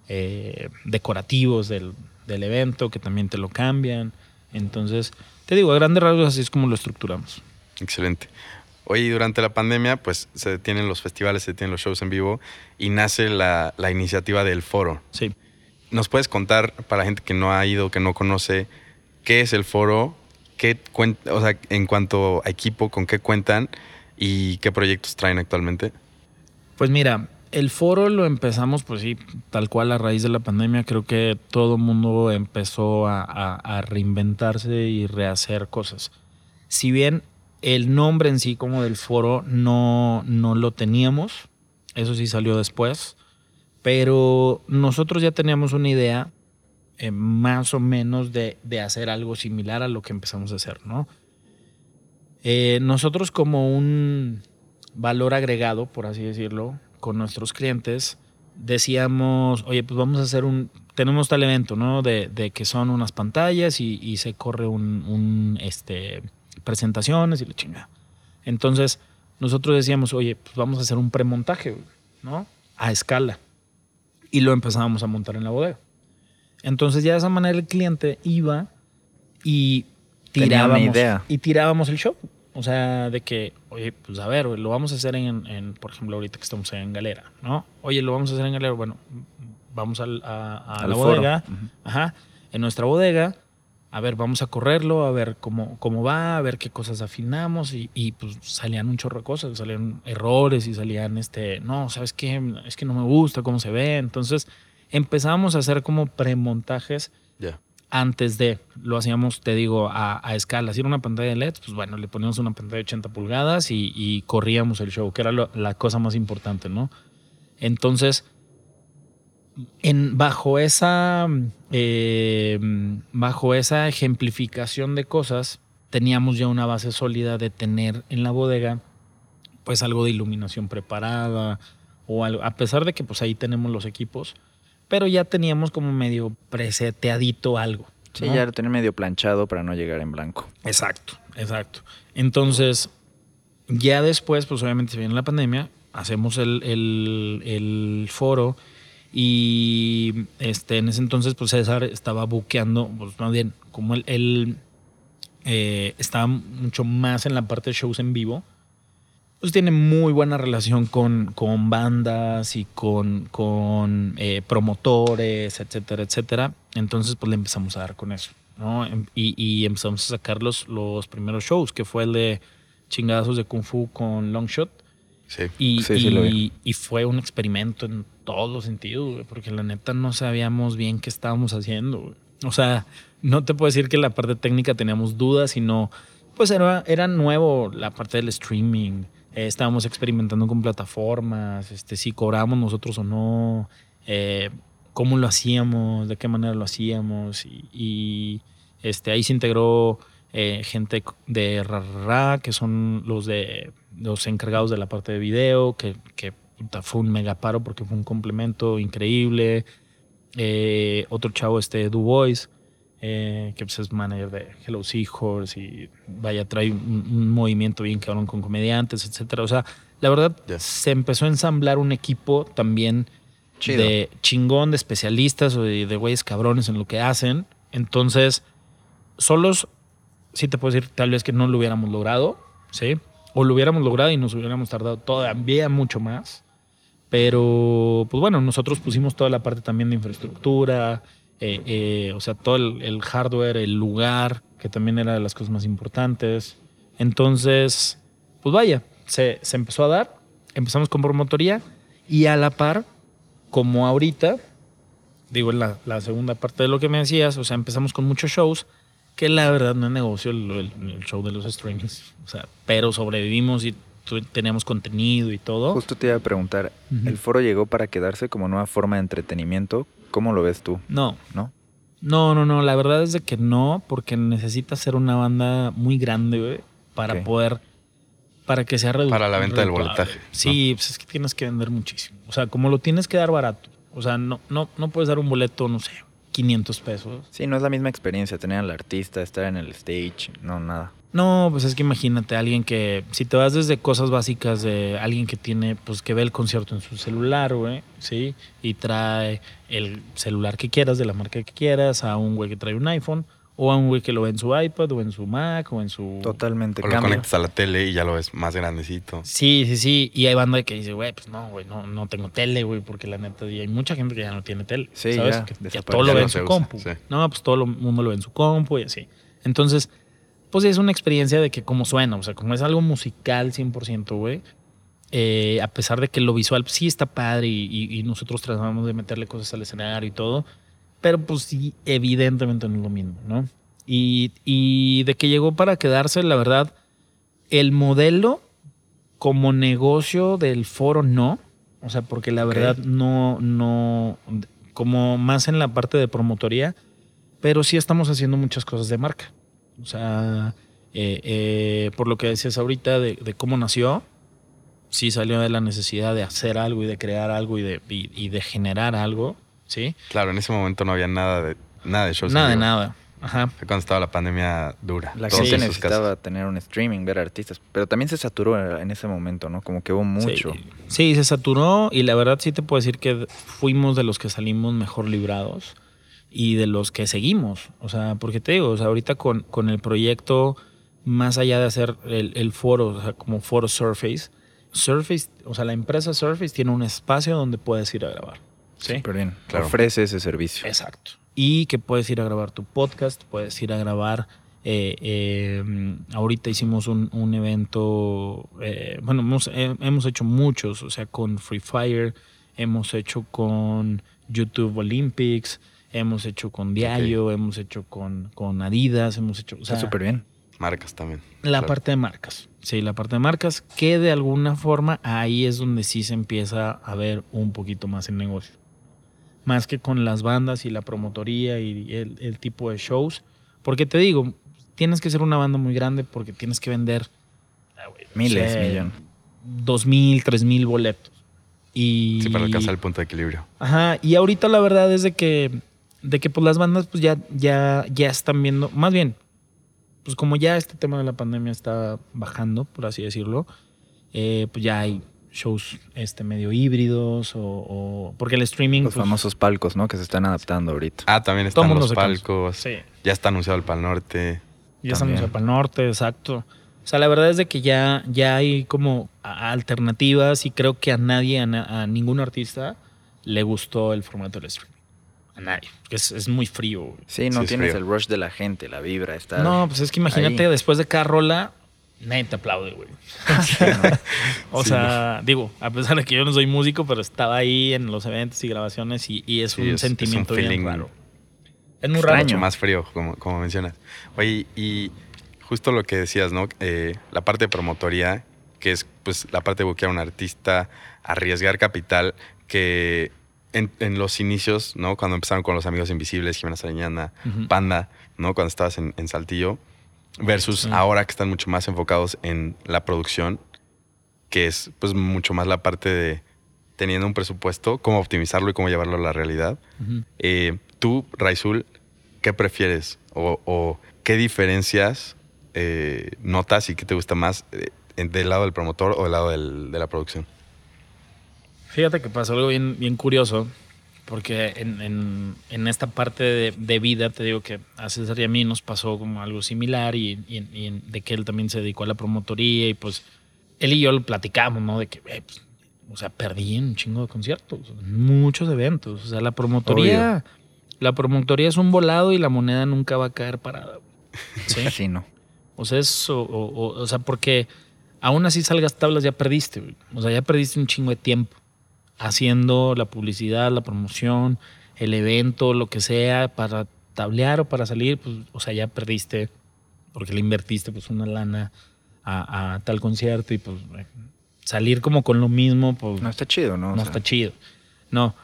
eh, decorativos del, del evento, que también te lo cambian. Entonces, te digo, a grandes rasgos así es como lo estructuramos. Excelente. Oye, y durante la pandemia, pues se detienen los festivales, se detienen los shows en vivo y nace la, la iniciativa del foro. Sí. ¿Nos puedes contar, para la gente que no ha ido, que no conoce, qué es el foro? Qué o sea, en cuanto a equipo, con qué cuentan y qué proyectos traen actualmente? Pues mira, el foro lo empezamos, pues sí, tal cual a raíz de la pandemia. Creo que todo el mundo empezó a, a- a reinventarse y rehacer cosas. Si bien el nombre en sí como del foro no, no lo teníamos, eso sí salió después, pero nosotros ya teníamos una idea eh, más o menos de, de hacer algo similar a lo que empezamos a hacer, ¿no? Eh, nosotros como un valor agregado, por así decirlo, con nuestros clientes, decíamos, oye, pues vamos a hacer un, tenemos tal evento, ¿no? De, de que son unas pantallas y, se corre un, este, presentaciones y la chinga. Entonces, nosotros decíamos, oye, pues vamos a hacer un premontaje, ¿no? A escala. Y lo empezábamos a montar en la bodega. Entonces, ya de esa manera el cliente iba y tirábamos, idea. y tirábamos el show. O sea, de que, oye, pues a ver, lo vamos a hacer en, en, por ejemplo, ahorita que estamos en Galera, ¿no? Oye, lo vamos a hacer en Galera. Bueno, vamos al- a, a Al la foro. bodega, Ujú. ajá, en nuestra bodega, a ver, vamos a correrlo, a ver cómo, cómo va, a ver qué cosas afinamos y, y, pues salían un chorro de cosas, salían errores y salían, este, no, ¿sabes qué? Es que no me gusta cómo se ve. Entonces empezamos a hacer como premontajes antes de, lo hacíamos, te digo, a, a escala. Si era una pantalla de LED, pues bueno, le poníamos una pantalla de 80 pulgadas y, y corríamos el show, que era lo- la cosa más importante, ¿no? Entonces, en, bajo, esa, eh, bajo esa ejemplificación de cosas, teníamos ya una base sólida de tener en la bodega, pues algo de iluminación preparada, o algo, a pesar de que pues ahí tenemos los equipos, pero ya teníamos como medio preseteadito algo. Sí, ¿no? ya lo tenía medio planchado para no llegar en blanco. Exacto, exacto. Entonces, ya después, pues obviamente se viene la pandemia, hacemos el, el- el foro y este, en ese entonces, pues César estaba buqueando, pues más bien, como él, él, eh, estaba mucho más en la parte de shows en vivo, pues tiene muy buena relación con, con bandas y con, con eh, promotores, etcétera, etcétera. Entonces, pues le empezamos a dar con eso, ¿no? Em- Y, y empezamos a sacar los, los primeros shows, que fue el de chingadazos de Kung Fu con Longshot. Sí. Y, Sí, sí lo y- vi. y fue un experimento en todos los sentidos, güey, porque la neta no sabíamos bien qué estábamos haciendo. güey. O sea, no te puedo decir que la parte técnica teníamos dudas, sino pues era, era nuevo la parte del streaming. Eh, estábamos experimentando con plataformas, este, si cobrábamos nosotros o no, eh, cómo lo hacíamos, de qué manera lo hacíamos. Y, este, ahí se integró eh, gente de RARA, que son los de los encargados de la parte de video, que, que fue un mega paro porque fue un complemento increíble. Otro chavo, este Dubois, eh, que pues, es manager de Hello Seahorse y vaya, trae un, un movimiento bien cabrón con comediantes, etcétera. O sea, la verdad, se empezó a ensamblar un equipo también Chido. de chingón, de especialistas o de, de güeyes cabrones en lo que hacen. Entonces, solos, sí te puedo decir, tal vez que no lo hubiéramos logrado, ¿sí? O lo hubiéramos logrado y nos hubiéramos tardado todavía mucho más. Pero, pues bueno, nosotros pusimos toda la parte también de infraestructura, eh, eh, o sea, todo el, el hardware, el lugar, que también era de las cosas más importantes. Entonces, pues vaya, se, se empezó a dar, empezamos con promotoría y a la par, como ahorita, digo, en la, la segunda parte de lo que me decías, o sea, empezamos con muchos shows que la verdad no es negocio el, el- el show de los streamings. O sea, pero sobrevivimos y teníamos contenido y todo. Justo te iba a preguntar, Ujú. ¿el foro llegó para quedarse como nueva forma de entretenimiento? ¿Cómo lo ves tú? No, ¿No? no, no, no. La verdad es de que no, porque necesitas ser una banda muy grande, güey, para poder. Para que sea redu- Para la venta del boletaje, Sí, pues es que tienes que vender muchísimo. O sea, como lo tienes que dar barato. O sea, no, no, no puedes dar un boleto, no sé, 500 pesos. Sí, no es la misma experiencia tener al artista, estar en el stage, no, nada. No, pues es que imagínate a alguien que, si te vas desde cosas básicas de alguien que tiene, pues que ve el concierto en su celular, güey, ¿sí? Y trae el celular que quieras, de la marca que quieras, a un güey que trae un iPhone, o a un güey que lo ve en su iPad, o en su Mac, o en su... Totalmente O lo conectas a la tele y ya lo ves más grandecito. Sí, sí, sí. Y hay banda que dice, güey, pues no, güey, no, no tengo tele, güey, porque la neta, y hay mucha gente que ya no tiene tele. Sí, ¿sabes? ya, Que ya todo lo Ya ve no en su usa, compu. sí. No, pues todo el mundo lo ve en su compu y así. Entonces, pues es una experiencia de que como suena, o sea, como es algo musical 100%, güey, eh, a pesar de que lo visual sí está padre y, y- y nosotros tratamos de meterle cosas al escenario y todo, pero pues sí, evidentemente no es lo mismo, ¿no? Y, y de que llegó para quedarse, la verdad, el modelo como negocio del foro no, o sea, porque la verdad no, no, como más en la parte de promotoría, pero sí estamos haciendo muchas cosas de marca. O sea, eh, eh, por lo que decías ahorita de, de cómo nació, sí salió de la necesidad de hacer algo y de crear algo y de, y, y de generar algo, ¿sí? Claro, en ese momento no había nada de, nada de shows. Nada de nada. Ajá. Fue cuando estaba la pandemia dura. La gente en sus necesitaba tener un streaming, ver artistas, pero también se saturó en ese momento, ¿no? Como que hubo mucho. Sí, sí, se saturó y la verdad sí te puedo decir que fuimos de los que salimos mejor librados y de los que seguimos. O sea, porque te digo, o sea, ahorita con, con el proyecto, más allá de hacer el, el foro, o sea, como foro Surface, Surface, o sea, la empresa Surface tiene un espacio donde puedes ir a grabar. ¿sí? Bien. Claro. Ofrece ese servicio. Exacto. Y que puedes ir a grabar tu podcast, puedes ir a grabar. eh, eh, ahorita hicimos un, un evento, eh, bueno, hemos, eh, hemos hecho muchos, o sea, con Free Fire, hemos hecho con YouTube Olympics, hemos hecho con Diario, hemos hecho con, con Adidas, hemos hecho, o sea, Está súper bien. Marcas también. la Claro. parte de marcas. Sí, la parte de marcas, que de alguna forma ahí es donde sí se empieza a ver un poquito más el negocio. Más que con las bandas y la promotoría y el, el tipo de shows. Porque te digo, tienes que ser una banda muy grande porque tienes que vender ah, Miles, sé, millón. Dos mil, tres mil boletos. Y, Sí, para alcanzar el punto de equilibrio. Ajá, y ahorita la verdad es de que, de que pues las bandas pues ya, ya, ya están viendo, más bien, pues como ya este tema de la pandemia está bajando, por así decirlo, eh, pues ya hay shows este medio híbridos o, o- porque el streaming Los pues, famosos palcos, ¿no? Que se están adaptando ahorita. Ah, también están los palcos. sí, Ya está anunciado el Pal Norte. ya También. para el norte, exacto. O sea, la verdad es de que ya, ya hay como alternativas y creo que a nadie, a, na- a ningún artista le gustó el formato del streaming. A nadie. Es, es muy frío. güey. Sí, no Sí, tienes el rush de la gente, la vibra, está. No, pues es que imagínate ahí. después de cada rola, nadie te aplaude, güey. *laughs* *laughs* O Sí, sea, digo, a pesar de que yo no soy músico, pero estaba ahí en los eventos y grabaciones y, y es Sí, un es- es un sentimiento bien feeling raro. Es muy extraño. raro. Más frío, como, como mencionas. Oye, y justo lo que decías, ¿no? Eh, la parte de promotoría, que es pues la parte de buquear a un artista, arriesgar capital, que en, en los inicios, ¿no? Cuando empezaron con los amigos invisibles, Jimena Sariñana. Panda, ¿no? Cuando estabas en, en Saltillo, versus Sí. ahora que están mucho más enfocados en la producción, que es pues mucho más la parte de teniendo un presupuesto, cómo optimizarlo y cómo llevarlo a la realidad. Eh, tú, Raisul, ¿qué prefieres? ¿O, o qué diferencias eh, notas y qué te gusta más eh, del lado del promotor o del lado del- de la producción? Fíjate que pasó algo bien, bien curioso, porque en, en- en esta parte de, de vida, te digo que a César y a mí nos pasó como algo similar y, y- y en- de que él también se dedicó a la promotoría y pues él y yo lo platicamos, ¿no? De que, eh, pues, o sea, perdí un chingo de conciertos, muchos eventos. O sea, la promotoría, la promotoría es un volado y la moneda nunca va a caer parada. ¿sí? *laughs* Sí, no. O sea, eso, o, o- o sea, porque aún así salgas tablas, ya perdiste. O sea, ya perdiste un chingo de tiempo haciendo la publicidad, la promoción, el evento, lo que sea, para tablear o para salir, pues, o sea, ya perdiste porque le invertiste pues una lana a, a tal concierto y pues salir como con lo mismo, pues No está chido, ¿no? O no sea, está chido. No.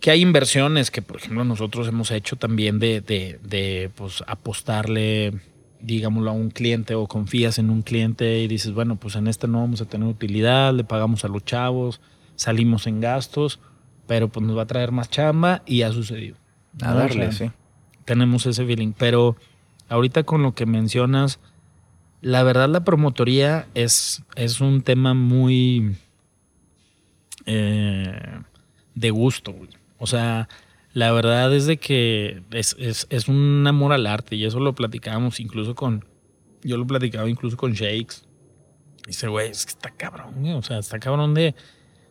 Que hay inversiones que, por ejemplo, nosotros hemos hecho también de, de, de, pues, apostarle, digámoslo, a un cliente o confías en un cliente y dices, bueno, pues en este no vamos a tener utilidad, le pagamos a los chavos, salimos en gastos, pero pues nos va a traer más chamba y ha sucedido. A ¿no? darle, O sea, sí. tenemos ese feeling. Pero ahorita con lo que mencionas, la verdad la promotoría es, es un tema muy eh, de gusto. güey. O sea, la verdad es de que es, es, es un amor al arte y eso lo platicábamos incluso con, yo lo platicaba incluso con Shakes. Dice, güey, es que está cabrón, güey. O sea, está cabrón de,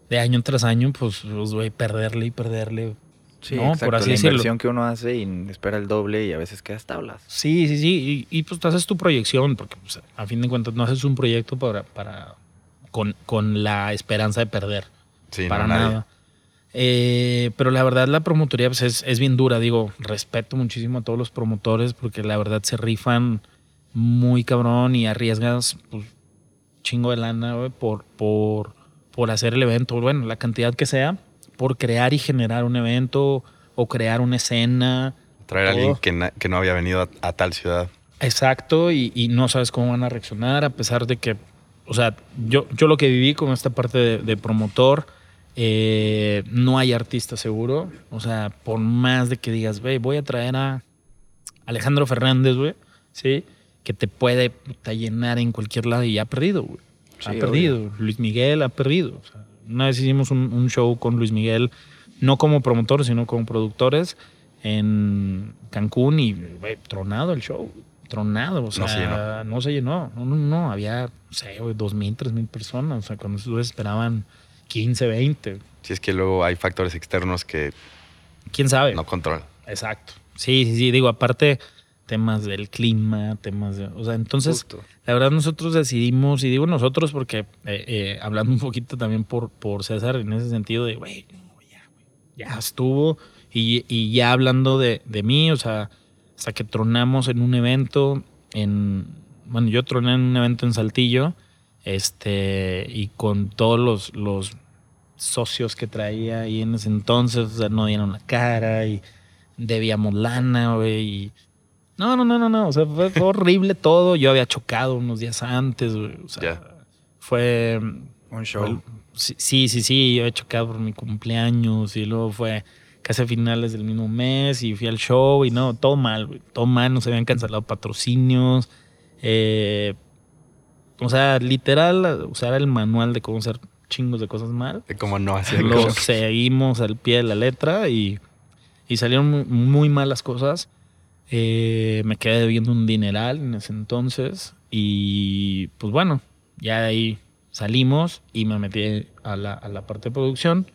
de año tras año, pues, pues, güey, perderle y perderle. Sí, ¿no? exacto. Por así la decirlo. inversión que uno hace y espera el doble y a veces quedas tablas. Sí, sí, sí. Y, y, pues tú haces tu proyección, porque pues, a fin de cuentas no haces un proyecto para, para con, con la esperanza de perder. Sí, para no, nada. Eh, pero la verdad la promotoría pues, es, es bien dura. Digo, respeto muchísimo a todos los promotores porque la verdad se rifan muy cabrón y arriesgas pues, chingo de lana güey, por, por, por hacer el evento. Bueno, la cantidad que sea, por crear y generar un evento o crear una escena. Traer a alguien que, no había venido a, a tal ciudad. Exacto, y, y no sabes cómo van a reaccionar, a pesar de que, o sea, yo, yo lo que viví con esta parte de, de promotor, eh, no hay artista seguro. O sea, por más de que digas, güey, voy a traer a Alejandro Fernández, güey, ¿sí? Que te puede puta, llenar en cualquier lado y ha perdido, güey. Sí, ha obvio. perdido. Luis Miguel ha perdido. O sea, una vez hicimos un, un show con Luis Miguel, no como promotor, sino como productores en Cancún y, tronado el show. Tronado, o sea, No se llenó. no se llenó. No, no, no, había, no sé, dos mil, tres mil personas. O sea, cuando ustedes esperaban 15, 20. Si es que luego hay factores externos que ¿Quién sabe? no controlan. Exacto. Sí, sí, sí. Digo, aparte, temas del clima, temas de. O sea, entonces, Justo. la verdad, nosotros decidimos, y digo nosotros porque, eh, eh, hablando un poquito también por, por César, en ese sentido de, güey, no, ya, güey, ya estuvo. Y, y ya hablando de, de mí, o sea, hasta que tronamos en un evento, en. Bueno, yo troné en un evento en Saltillo, este, y con todos los, los socios que traía ahí en ese entonces, o sea, no dieron la cara y debíamos lana, güey, y... No, no, no, no, no, o sea, fue, fue *laughs* horrible todo. Yo había chocado unos días antes, güey, o sea, fue... Un show. fue- sí, sí, sí, yo había chocado por mi cumpleaños y luego fue casi a finales del mismo mes y fui al show y no, todo mal, güey, todo mal, nos habían cancelado patrocinios, eh, o sea, literal, usar el manual de cómo hacer chingos de cosas mal De cómo no hacer lo cosas. seguimos al pie de la letra y, y salieron muy, muy malas cosas. Eh, me quedé debiendo un dineral en ese entonces y pues bueno, ya de ahí salimos y me metí a la, a la parte de producción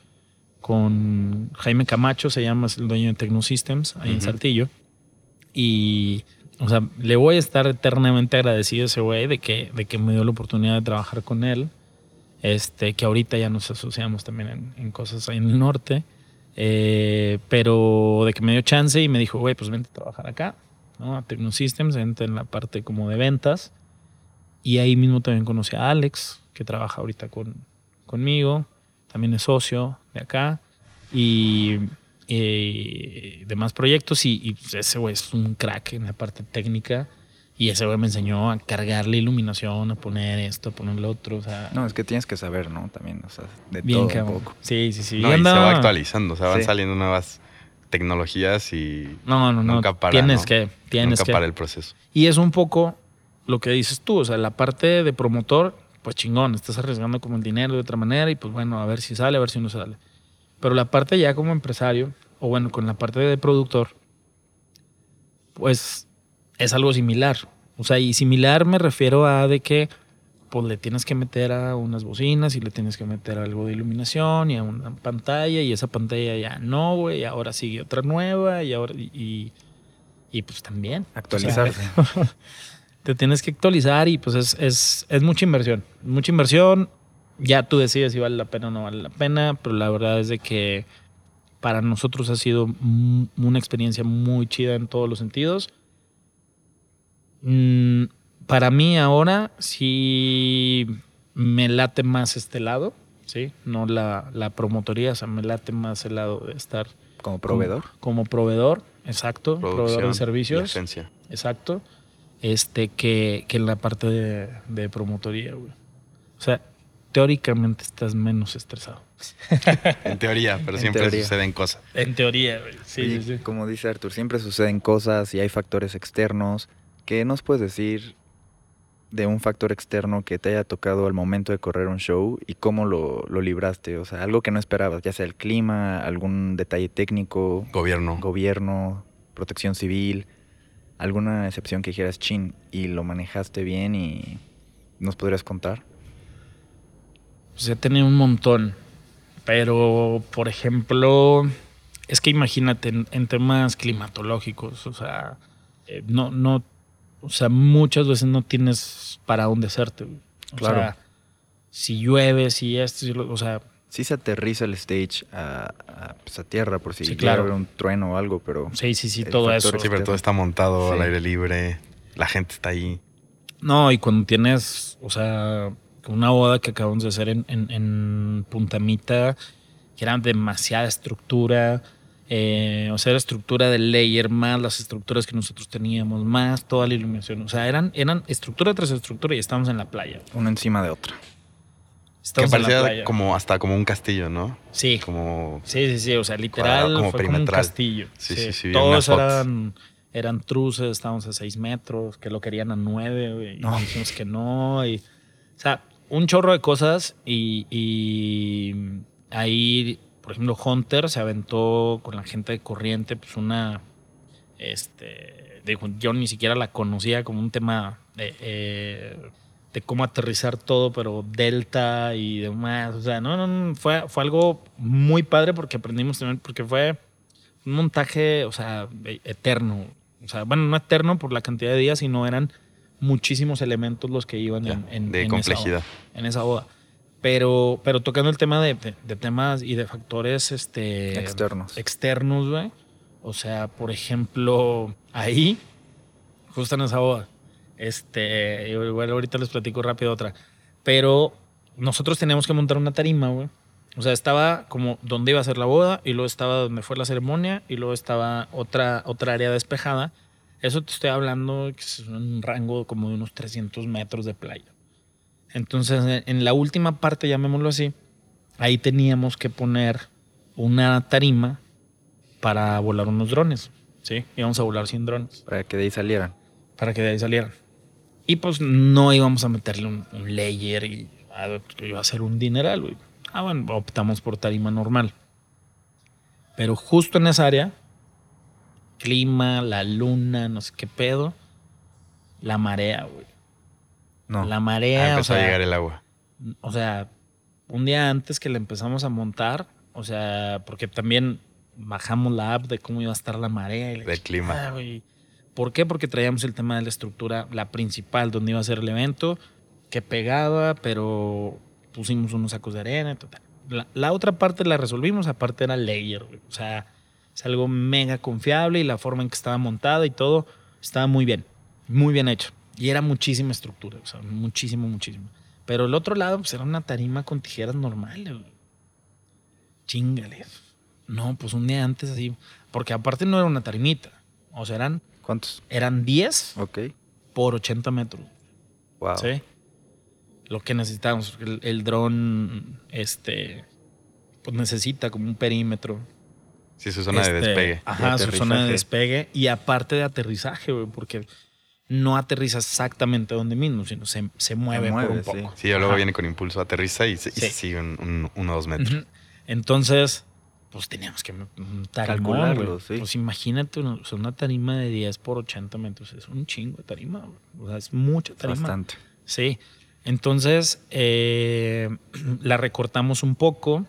con Jaime Camacho, se llama, es el dueño de Tecnosystems, ahí en. Saltillo. Y, o sea, le voy a estar eternamente agradecido a ese güey de que, de que me dio la oportunidad de trabajar con él. Este, que ahorita ya nos asociamos también en, en cosas ahí en el norte. Eh, pero de que me dio chance y me dijo, güey, pues vente a trabajar acá, ¿no? A Tecnosystems, vente en la parte como de ventas. Y ahí mismo también conocí a Alex, que trabaja ahorita con, conmigo, también es socio de acá. Y eh, demás proyectos. Y, y, ese güey es un crack en la parte técnica. Y ese güey me enseñó a cargarle iluminación, a poner esto, a poner lo otro. O sea, No, es que tienes que saber, ¿no? También, o sea, de bien todo cabrón. un poco. Sí, sí, sí. No, Y y se va actualizando, o sea, van Sí. saliendo nuevas tecnologías y No, no, no. Nunca para, tienes ¿no? que, tienes nunca que. para el proceso. Y es un poco lo que dices tú, o sea, la parte de promotor, pues chingón, estás arriesgando como el dinero de otra manera y pues bueno, a ver si sale, a ver si no sale. Pero la parte ya como empresario, o bueno, con la parte de productor, pues es algo similar. O sea, y similar me refiero a de que pues le tienes que meter a unas bocinas y le tienes que meter algo de iluminación y a una pantalla y esa pantalla ya no, güey, ahora sigue otra nueva y ahora y, y, y, pues también. o sea, Actualizarse. *laughs* te tienes que actualizar y pues es, es, es mucha inversión. Mucha inversión. Ya tú decides si vale la pena o no vale la pena, pero la verdad es de que para nosotros ha sido una experiencia muy chida en todos los sentidos. Mm, para mí ahora sí me late más este lado, ¿sí? No la, la promotoría, o sea, me late más el lado de estar Como proveedor. como, como proveedor, exacto, proveedor de y servicios, agencia. exacto, este, que, que en la parte de, de promotoría, güey. O sea, teóricamente estás menos estresado. *laughs* En teoría, pero En siempre teoría. suceden cosas. En teoría, güey. Sí, Oye, sí, sí. Como dice Artur, siempre suceden cosas y hay factores externos. ¿Qué nos puedes decir de un factor externo que te haya tocado al momento de correr un show y cómo lo, lo libraste? O sea, algo que no esperabas, ya sea el clima, algún detalle técnico, Gobierno. gobierno, protección civil, alguna excepción que dijeras chin y lo manejaste bien y nos podrías contar. Pues he tenido un montón. Pero, por ejemplo, es que imagínate en, en temas climatológicos, o sea, eh, no, no, o sea, muchas veces no tienes para dónde hacerte. güey. O Claro. sea, si llueve, si esto, si lo- o sea, Sí se aterriza el stage a, a, pues, a tierra por si Sí, claro. haber un trueno o algo, pero sí, sí, sí, todo eso. Sí, pero todo está montado al aire libre. La gente está ahí. No, y cuando tienes, o sea, una boda que acabamos de hacer en, en, en Puntamita, que era demasiada estructura, eh, o sea, era estructura del layer más las estructuras que nosotros teníamos, más toda la iluminación. O sea, eran, eran estructura tras estructura y estábamos en la playa. uno encima de otro. Que la parecía como hasta como un castillo, ¿no? Sí, Como sí, sí, sí, o sea, literal Cuadrado, como fue como un castillo. Sí, sí, sí, Todos eran, eran truces, estábamos a 6 metros, que lo querían a 9, güey, y No. dijimos que no. Y, o sea, un chorro de cosas y, y ahí, por ejemplo, Hunter se aventó con la gente de corriente, pues una, este, yo ni siquiera la conocía como un tema de, eh, de cómo aterrizar todo, pero delta y demás, o sea, no, no, no, fue, fue algo muy padre porque aprendimos también, porque fue un montaje, o sea, eterno, o sea, bueno, no eterno por la cantidad de días, sino eran muchísimos elementos los que iban ya, en, en- de en esa complejidad. boda- en esa boda. Pero, pero tocando el tema de, de- de temas y de factores este, Externos. externos, güey. O sea, por ejemplo, ahí, justo en esa boda, este, igual ahorita les platico rápido otra, pero nosotros teníamos que montar una tarima, güey. O sea, estaba como donde iba a ser la boda y luego estaba donde fue la ceremonia y luego estaba otra, otra área despejada. Eso te estoy hablando que es un rango como de unos 300 metros de playa. Entonces, en- la última parte, llamémoslo así, ahí teníamos que poner una tarima para volar unos drones. Sí, íbamos a volar sin drones Para que de ahí salieran. para que de ahí salieran. Y pues no íbamos a meterle un, un layer y ah, iba a ser un dineral, güey. Ah, bueno, optamos por tarima normal. Pero justo en esa área, clima, la luna, no sé qué pedo, la marea, güey. No. La Ah, marea, o empezó a sea, llegar el agua. o sea, un día antes que le empezamos a montar, o sea, porque también bajamos la app de cómo iba a estar la marea. y la Del clima. ¿Por qué? Porque traíamos el tema de la estructura, la principal, donde iba a ser el evento, que pegaba, pero pusimos unos sacos de arena. Total. La, la otra parte la resolvimos, aparte era layer. O sea, es algo mega confiable y la forma en que estaba montada y todo estaba muy bien, muy bien hecho. Y era muchísima estructura, o sea, muchísimo, muchísimo. Pero el otro lado, pues era una tarima con tijeras normales. Chingale. No, pues un día antes así. Porque aparte no era una tarimita. O sea, eran, ¿Cuántos? eran 10 Ok. por 80 metros. Wow. ¿Sí? Lo que necesitamos. El, el dron, este, pues necesita como un perímetro. Sí, su zona de Este, despegue. Ajá, De su zona de despegue. Y aparte de aterrizaje, güey, porque no aterriza exactamente donde mismo, sino se, se mueve, mueve, por un sí. poco. Sí, luego Ajá. viene con impulso, aterriza y se, Sí. sigue un, un- uno o dos metros. Entonces, pues teníamos que Calcularlo, sí. Pues imagínate una, tarima de 10 por 80 metros. Es un chingo de tarima. O sea, es mucha tarima. Bastante. Sí. Entonces, eh, *clears throat* la recortamos un poco.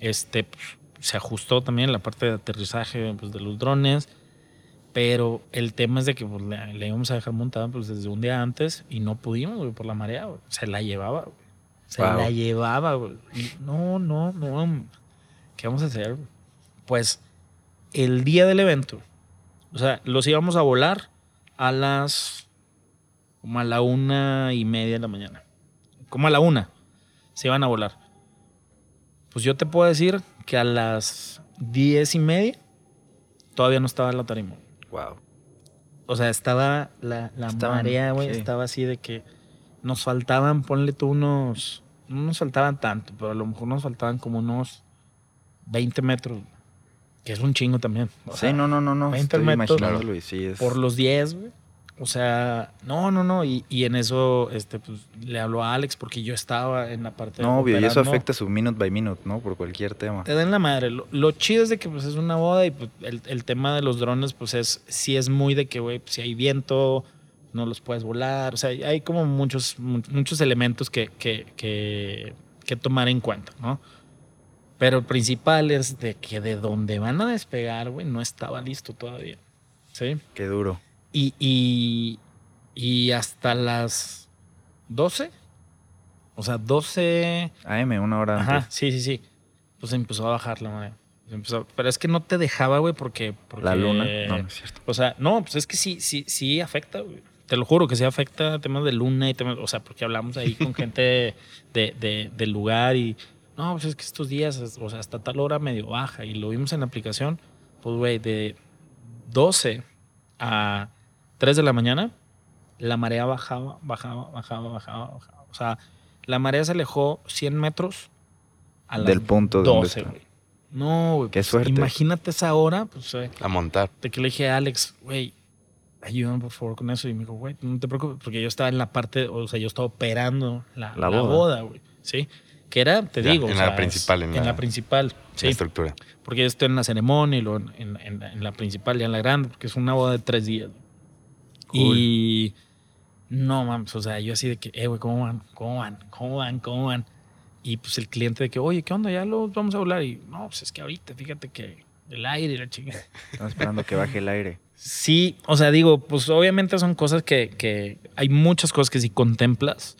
Este, pues, se ajustó también la parte de aterrizaje pues, de los drones. Pero el tema es de que pues, la íbamos a dejar montada pues, desde un día antes y no pudimos, güey, por la marea, güey. Se la llevaba, güey. Se Wow. la llevaba, güey. No, no, no. ¿Qué vamos a hacer? güey? Pues el día del evento, o sea, los íbamos a volar a las como a la una y media de la mañana. Como a la una se iban a volar. Pues yo te puedo decir que a las diez y media todavía no estaba la tarima. Wow. O sea, estaba la, la Estaban, marea, güey, sí. estaba así de que nos faltaban, ponle tú unos, no nos faltaban tanto, pero a lo mejor nos faltaban como unos 20 metros, que es un chingo también. O Sí, sea, no, no, no, no. 20 Estoy metros. sí es. Por los 10, güey. O sea, no, no, no. Y, y en eso, este, pues, le habló a Alex porque yo estaba en la parte de No, obvio, y eso afecta su minute by minute, ¿no? Por cualquier tema. Te den la madre. Lo, lo chido es de que pues es una boda y pues, el, el tema de los drones pues es sí es muy de que, güey, pues, si hay viento, no los puedes volar. O sea, hay como muchos, mu- muchos elementos que, que, que, que tomar en cuenta, ¿no? Pero el principal es de que de donde van a despegar, güey, no estaba listo todavía. ¿Sí? Qué duro. Y, y, y hasta las 12, o sea, 12... AM, una hora Ajá, antes. sí, sí, sí. Pues empezó a bajar la moneda. Empezó- pero es que no te dejaba, güey, porque, porque... La luna. No, no es cierto. O sea, no, pues es que sí, sí, sí afecta, güey. Te lo juro que sí afecta temas de luna y temas, o sea, porque hablamos ahí con gente *laughs* de, de- del lugar y, no, pues es que estos días, o sea, hasta tal hora medio baja y lo vimos en la aplicación, pues, güey, de 12 a 3 de la mañana, la marea bajaba, bajaba, bajaba, bajaba, bajaba. O sea, la marea se alejó 100 metros a las Del punto de donde 12, está. güey. No, güey. Qué pues, suerte. Imagínate esa hora, pues, eh, A montar. de que le dije a Alex, güey, ayúdame por favor con eso. Y me dijo, güey, no te preocupes, porque yo estaba en la parte, o sea, yo estaba operando la, La la boda. güey. Sí. Que era, te Ya, digo. en o la sea, principal, es- en En la- la principal, sí. La estructura. Porque yo estoy en la ceremonia y luego en, en- en la- en la principal, ya en la grande, porque es una boda de tres días. Y no mames, o sea, yo así de que, eh, güey, ¿cómo van? ¿Cómo van? ¿Cómo van? ¿Cómo van? Y pues el cliente de que, oye, ¿qué onda? Ya los vamos a hablar. Y no, pues es que ahorita, fíjate que el aire la chingada. *laughs* Estamos esperando que baje el aire. Sí, o sea, digo, pues obviamente son cosas que, que hay muchas cosas que sí contemplas,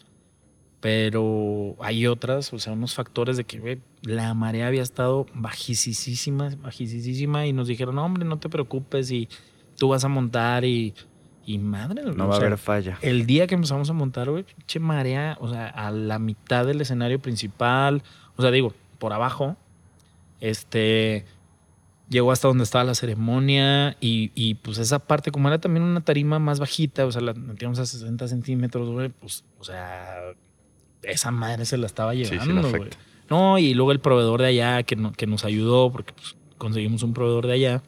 pero hay otras, o sea, unos factores de que güey, la marea había estado bajísima, bajísima y nos dijeron, no, hombre, no te preocupes y tú vas a montar y, y madre, No o va a haber falla. el día que empezamos a montar, güey, pinche marea, o sea, a la mitad del escenario principal, o sea, digo, por abajo, este, llegó hasta donde estaba la ceremonia y, y, pues esa parte, como era también una tarima más bajita, o sea, la metíamos a 60 centímetros, güey, pues, o sea, esa madre se la estaba Sí, sí, lo llevando, güey. No, y luego el proveedor de allá que, no- que nos ayudó, porque pues, conseguimos un proveedor de allá.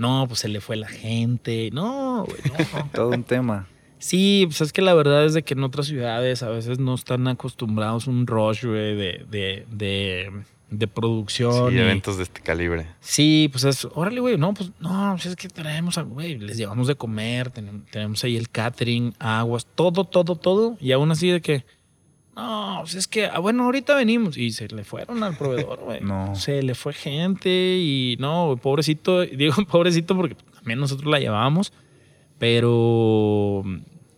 No, pues se le fue la gente. No, güey, no. *laughs* Todo un tema. Sí, pues es que la verdad es de que en otras ciudades a veces no están acostumbrados a un rush, güey, de, de, de, de producción. Sí, y- eventos de este calibre. Sí, pues es, órale, güey, no, pues no, pues es que traemos, a- güey, les llevamos de comer, tenemos, tenemos ahí el catering, aguas, todo, todo, todo, y aún así de que, no, pues es que, ah, bueno, ahorita venimos, y se le fueron al proveedor, *laughs* güey. No. Se le fue gente y no, pobrecito, *laughs* digo pobrecito porque también nosotros la llevábamos, pero,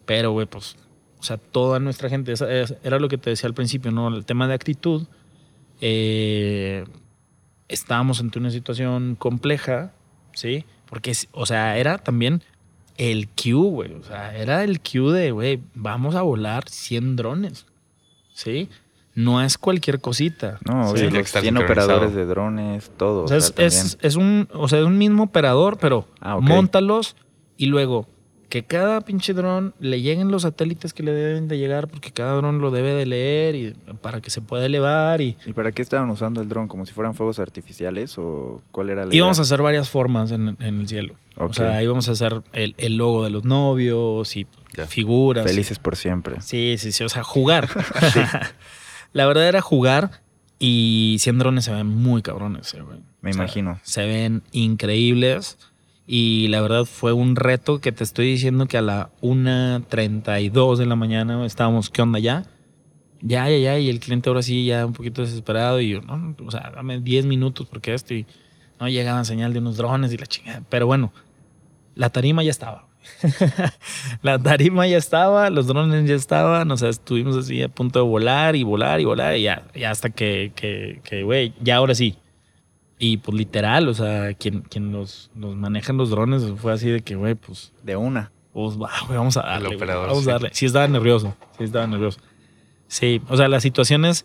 pero, güey, pues, o sea, toda nuestra gente, esa- esa- era lo que te decía al principio, ¿no? El tema de actitud, eh, estábamos ante una situación compleja, ¿sí? Porque, o sea, era también el Q, güey. O sea, era el Q de, güey, vamos a volar 100 drones, ¿sí? No es cualquier cosita. No, ¿sí? obvio, tiene que los estar 100 sincronizado. operadores de drones, todo. O sea, o es, sea, es- es un, o sea, es un mismo operador, pero Ah, ok. montalos y luego que cada pinche dron le lleguen los satélites que le deben de llegar, porque cada dron lo debe de leer y para que se pueda elevar y ¿Y para qué estaban usando el dron? ¿Como si fueran fuegos artificiales o cuál era la íbamos a idea? hacer varias formas en, en el cielo. O Ok. sea, íbamos a hacer el, el logo de los novios y Ya. figuras. Felices por siempre. Sí, sí, sí. O sea, jugar. *laughs* *laughs* La verdad era jugar y 100 drones se ven muy cabrones, eh, güey. Me O sea, imagino. Se ven increíbles. Y la verdad fue un reto que te estoy diciendo que a la 1.32 de la mañana estábamos, ¿qué onda ya? Ya, ya, ya. Y el cliente ahora sí ya un poquito desesperado. Y yo, no, o sea, dame 10 minutos porque esto. Y no llegaba señal de unos drones y la chingada. Pero bueno, la tarima ya estaba. *laughs* la tarima ya estaba, los drones ya estaban, o sea, estuvimos así a punto de volar y volar y volar y ya, ya hasta que, que, que, güey, ya ahora sí. Y pues literal, o sea, quien, quien los, los maneja los drones fue así de que, güey, pues, De una. pues va, güey, vamos a darle. güey, operador, vamos sí. a darle. Sí estaba nervioso, sí estaba nervioso. Sí, o sea, las situaciones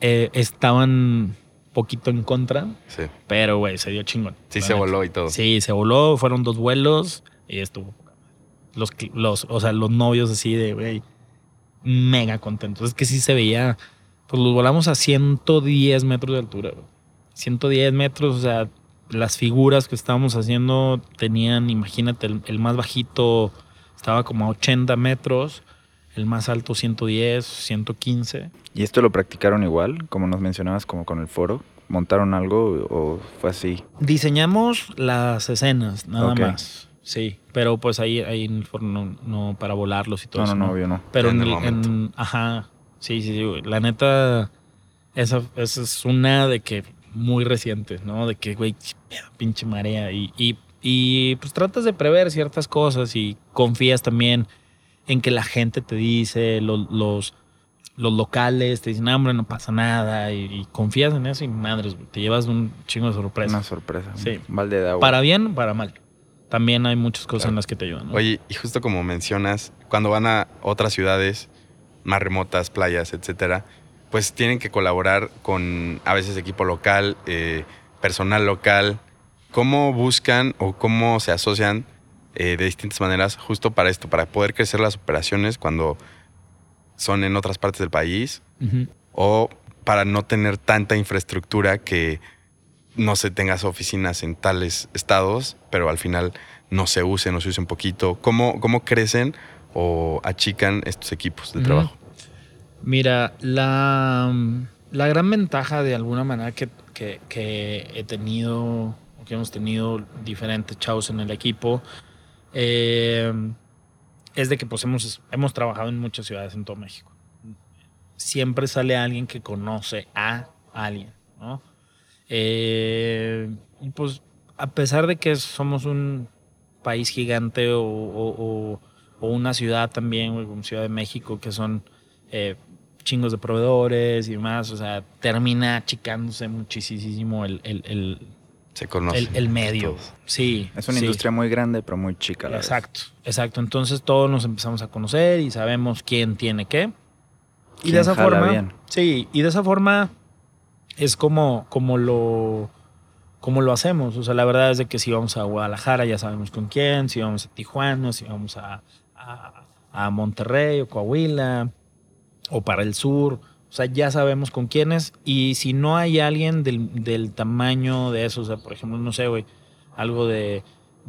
eh, estaban poquito en contra, Sí, pero, güey, se dio chingón. sí se voló y todo. Sí, se voló, fueron dos vuelos y estuvo. poca madre. Los, los, o sea, los novios así de, güey, mega contentos. Es que sí se veía, pues los volamos a 110 metros de altura, güey. 110 metros, o sea, las figuras que estábamos haciendo tenían, imagínate, el, el más bajito estaba como a 80 metros, el más alto 110, 115. ¿Y esto lo practicaron igual, como nos mencionabas, como con el foro? ¿Montaron algo o fue así? Diseñamos las escenas, nada más. Sí, pero pues ahí, ahí en el foro no, no para volarlos y todo No, no, eso. no, obvio no. Pero En en, el en- ajá, sí, sí, sí. La neta, esa, esa es una de que muy reciente, ¿no? De que, güey, pinche marea. Y, y, y, pues tratas de prever ciertas cosas y confías también en que la gente te dice, lo- los, los locales te dicen, "Ah, hombre, no pasa nada. Y, y confías en eso y madres, güey, te llevas un chingo de sorpresa. Una sorpresa. Sí. Balde de agua. Para bien, para mal. También hay muchas cosas Claro. en las que te ayudan. ¿no? Oye, y justo como mencionas, cuando van a otras ciudades más remotas, playas, etcétera, pues tienen que colaborar con a veces equipo local, eh, personal local. ¿Cómo buscan o cómo se asocian eh, de distintas maneras justo para esto, para poder crecer las operaciones cuando son en otras partes del país o para no tener tanta infraestructura que no se tengas oficinas en tales estados, pero al final no se use, no se use un poquito. ¿Cómo, cómo crecen o achican estos equipos de trabajo? Mira, la, la gran ventaja de alguna manera que, que- he tenido, o que hemos tenido diferentes chavos en el equipo, eh, es de que pues hemos, hemos trabajado en muchas ciudades en todo México. Siempre sale alguien que conoce a alguien, ¿no? Eh, y pues a pesar de que somos un país gigante o, o- una ciudad también, como Ciudad de México, que son eh, chingos de proveedores y demás, o sea, termina achicándose muchísimo el, el, el, Se conocen. el- el medio. todos. Sí. Es una sí. industria muy grande, pero muy chica. a la vez. Exacto, exacto. Entonces todos nos empezamos a conocer y sabemos quién tiene qué. Y ¿Quién de esa jala forma, bien? sí, y de esa forma es como, como lo como lo hacemos. O sea, la verdad es de que si vamos a Guadalajara ya sabemos con quién, si vamos a Tijuana, si vamos a, a, a Monterrey o Coahuila o para el sur. O sea, ya sabemos con quiénes. Y si no hay alguien del, del tamaño de eso, o sea, por ejemplo, no sé, güey, algo de,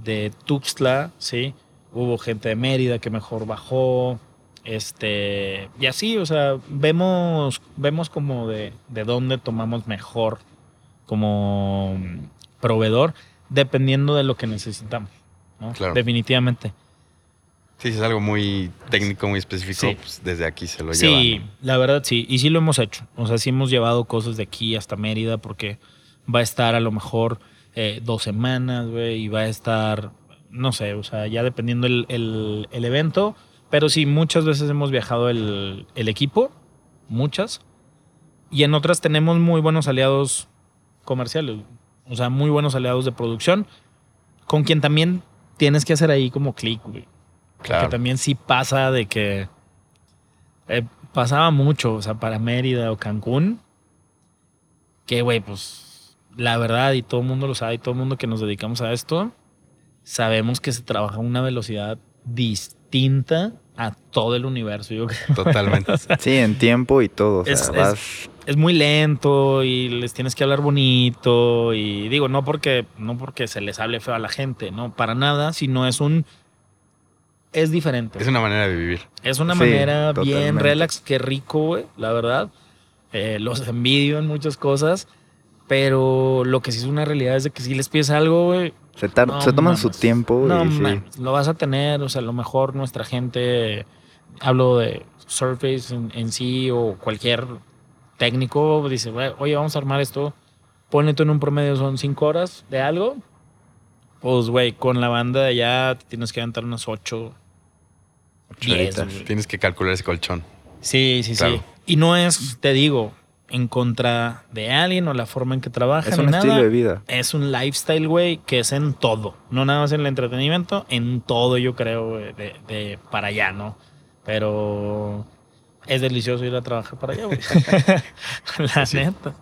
de Tuxtla, ¿sí? Hubo gente de Mérida que mejor bajó. Este, y así, o sea, vemos, vemos como de, de dónde tomamos mejor como proveedor, dependiendo de lo que necesitamos. ¿no? Claro. Definitivamente. Sí, si es algo muy técnico, muy específico, Sí. pues desde aquí se lo Sí, llevan. la verdad sí. Y sí lo hemos hecho. O sea, sí hemos llevado cosas de aquí hasta Mérida porque va a estar a lo mejor eh, dos semanas, güey, y va a estar, no sé, o sea, ya dependiendo el, el- el evento. Pero sí, muchas veces hemos viajado el, el equipo, muchas. Y en otras tenemos muy buenos aliados comerciales. O sea, muy buenos aliados de producción, con quien también tienes que hacer ahí como clic, güey. Claro. Que también sí pasa de que eh, pasaba mucho, o sea, para Mérida o Cancún, que, güey, pues la verdad, y todo el mundo lo sabe, y todo el mundo que nos dedicamos a esto, sabemos que se trabaja a una velocidad distinta a todo el universo. Yo creo. Totalmente. *laughs* Sí, en tiempo y todo. O sea, Es- es- Es muy lento y les tienes que hablar bonito. Y digo, no porque, no porque se les hable feo a la gente, no, para nada, sino es un. Es diferente. es una manera de vivir. Es una Sí, manera bien totalmente. relax, que rico, güey, la verdad. Eh, los envidio en muchas cosas, pero lo que sí es una realidad es de que si les pides algo, güey, se, tar- no se toman su tiempo no y sí. lo vas a tener, o sea, a lo mejor nuestra gente, hablo de Surface en, en sí o cualquier técnico, dice, "Güey, oye, vamos a armar esto, ponle tú en un promedio, son cinco horas de algo, pues, güey, con la banda de allá te tienes que aventar unas ocho, Tienes que calcular ese colchón. Sí, sí, Claro. sí. Y no es, te digo, en contra de alguien o la forma en que trabajan. Es un ni estilo nada. de vida. Es un lifestyle, güey, que es en todo. No nada más en el entretenimiento, en todo, yo creo, güey, de, de para allá, ¿no? Pero es delicioso ir a trabajar para allá, güey. *laughs* *laughs* La Sí. neta.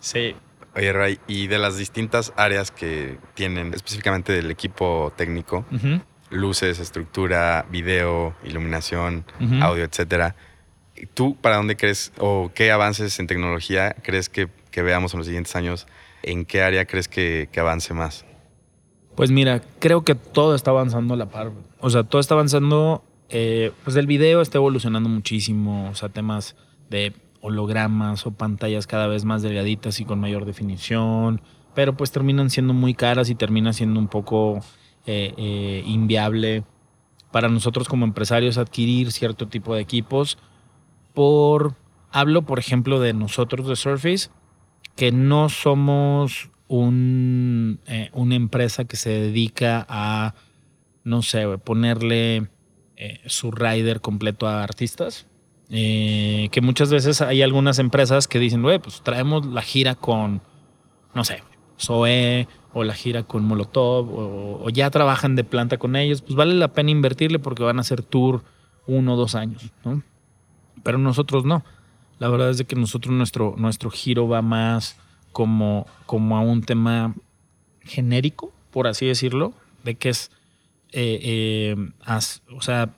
Sí. Oye, Ray, y de las distintas áreas que tienen, específicamente del equipo técnico, Ujú, luces, estructura, video, iluminación, audio, etcétera. ¿Tú para dónde crees o qué avances en tecnología crees que, que veamos en los siguientes años? ¿En qué área crees que, que avance más? Pues mira, creo que todo está avanzando a la par. O sea, todo está avanzando. eh, pues el video está evolucionando muchísimo. O sea, temas de hologramas o pantallas cada vez más delgaditas y con mayor definición. Pero pues terminan siendo muy caras y termina siendo un poco eh, eh, inviable para nosotros como empresarios adquirir cierto tipo de equipos. Por. Hablo, por ejemplo, de nosotros de Surface, que no somos un, eh, una empresa que se dedica a, no sé, ponerle su rider completo a artistas. Que muchas veces hay algunas empresas que dicen, pues traemos la gira con, no sé, Zoe o la gira con Molotov o, ya trabajan de planta con ellos, pues vale la pena invertirle porque van a hacer tour uno o dos años, ¿no? Pero nosotros no. La verdad es de que nosotros nuestro, nuestro giro va más como, como a un tema genérico, por así decirlo, de que es, eh, eh, o sea,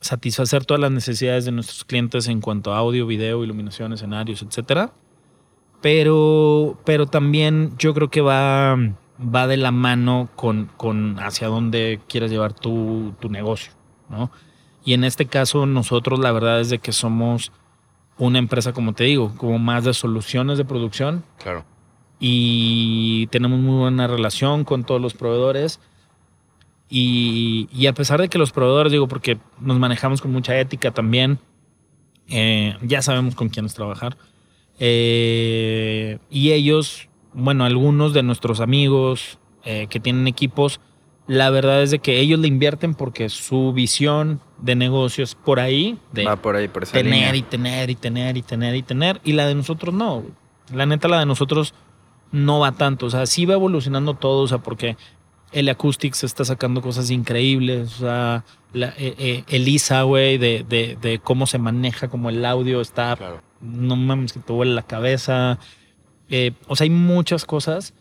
satisfacer todas las necesidades de nuestros clientes en cuanto a audio, video, iluminación, escenarios, etcétera. Pero, pero también yo creo que va, va de la mano con, con hacia dónde quieres llevar tu, tu negocio, ¿no? Y en este caso, nosotros la verdad es de que somos una empresa, como te digo, como más de soluciones de producción Claro. y tenemos muy buena relación con todos los proveedores. Y, y a pesar de que los proveedores, digo, porque nos manejamos con mucha ética también, eh, ya sabemos con quiénes trabajar. Eh, y ellos, bueno, algunos de nuestros amigos eh, que tienen equipos, la verdad es de que ellos le invierten porque su visión de negocio es por ahí, de Va por ahí, por esa tener línea. y tener y tener y tener y tener. Y la de nosotros no. La neta, la de nosotros no va tanto. O sea, sí va evolucionando todo. O sea, porque el Acoustics está sacando cosas increíbles. O sea, la, eh, eh, Elisa, güey, de, de, de cómo se maneja, como el audio está. Claro. No mames, que te huele la cabeza. Eh, o sea, hay muchas cosas.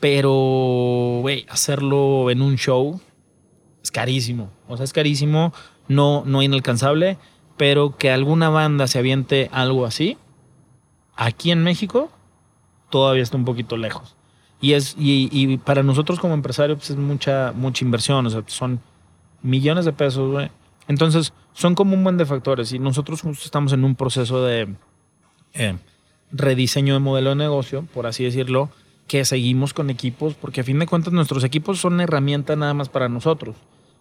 Pero, güey, hacerlo en un show es carísimo. O sea, es carísimo, no, no inalcanzable, pero que alguna banda se aviente algo así, aquí en México, todavía está un poquito lejos. Y, es, y, y para nosotros como empresarios pues es mucha, mucha inversión, o sea, son millones de pesos, güey. Entonces, son como un buen de factores y nosotros justo estamos en un proceso de eh, rediseño de modelo de negocio, por así decirlo, que seguimos con equipos, porque a fin de cuentas nuestros equipos son herramienta nada más para nosotros.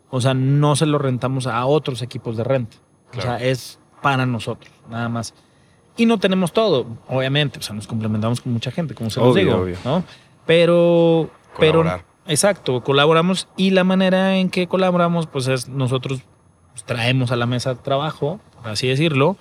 O sea, no se lo rentamos a otros equipos de renta. O sea, Claro. es para nosotros, nada más. Y no tenemos todo, obviamente. O sea, nos complementamos con mucha gente, como se los Obvio, digo. obvio. ¿no? Pero, pero, Colaborar. exacto, colaboramos. Y la manera en que colaboramos, pues es nosotros pues, traemos a la mesa trabajo, por así decirlo.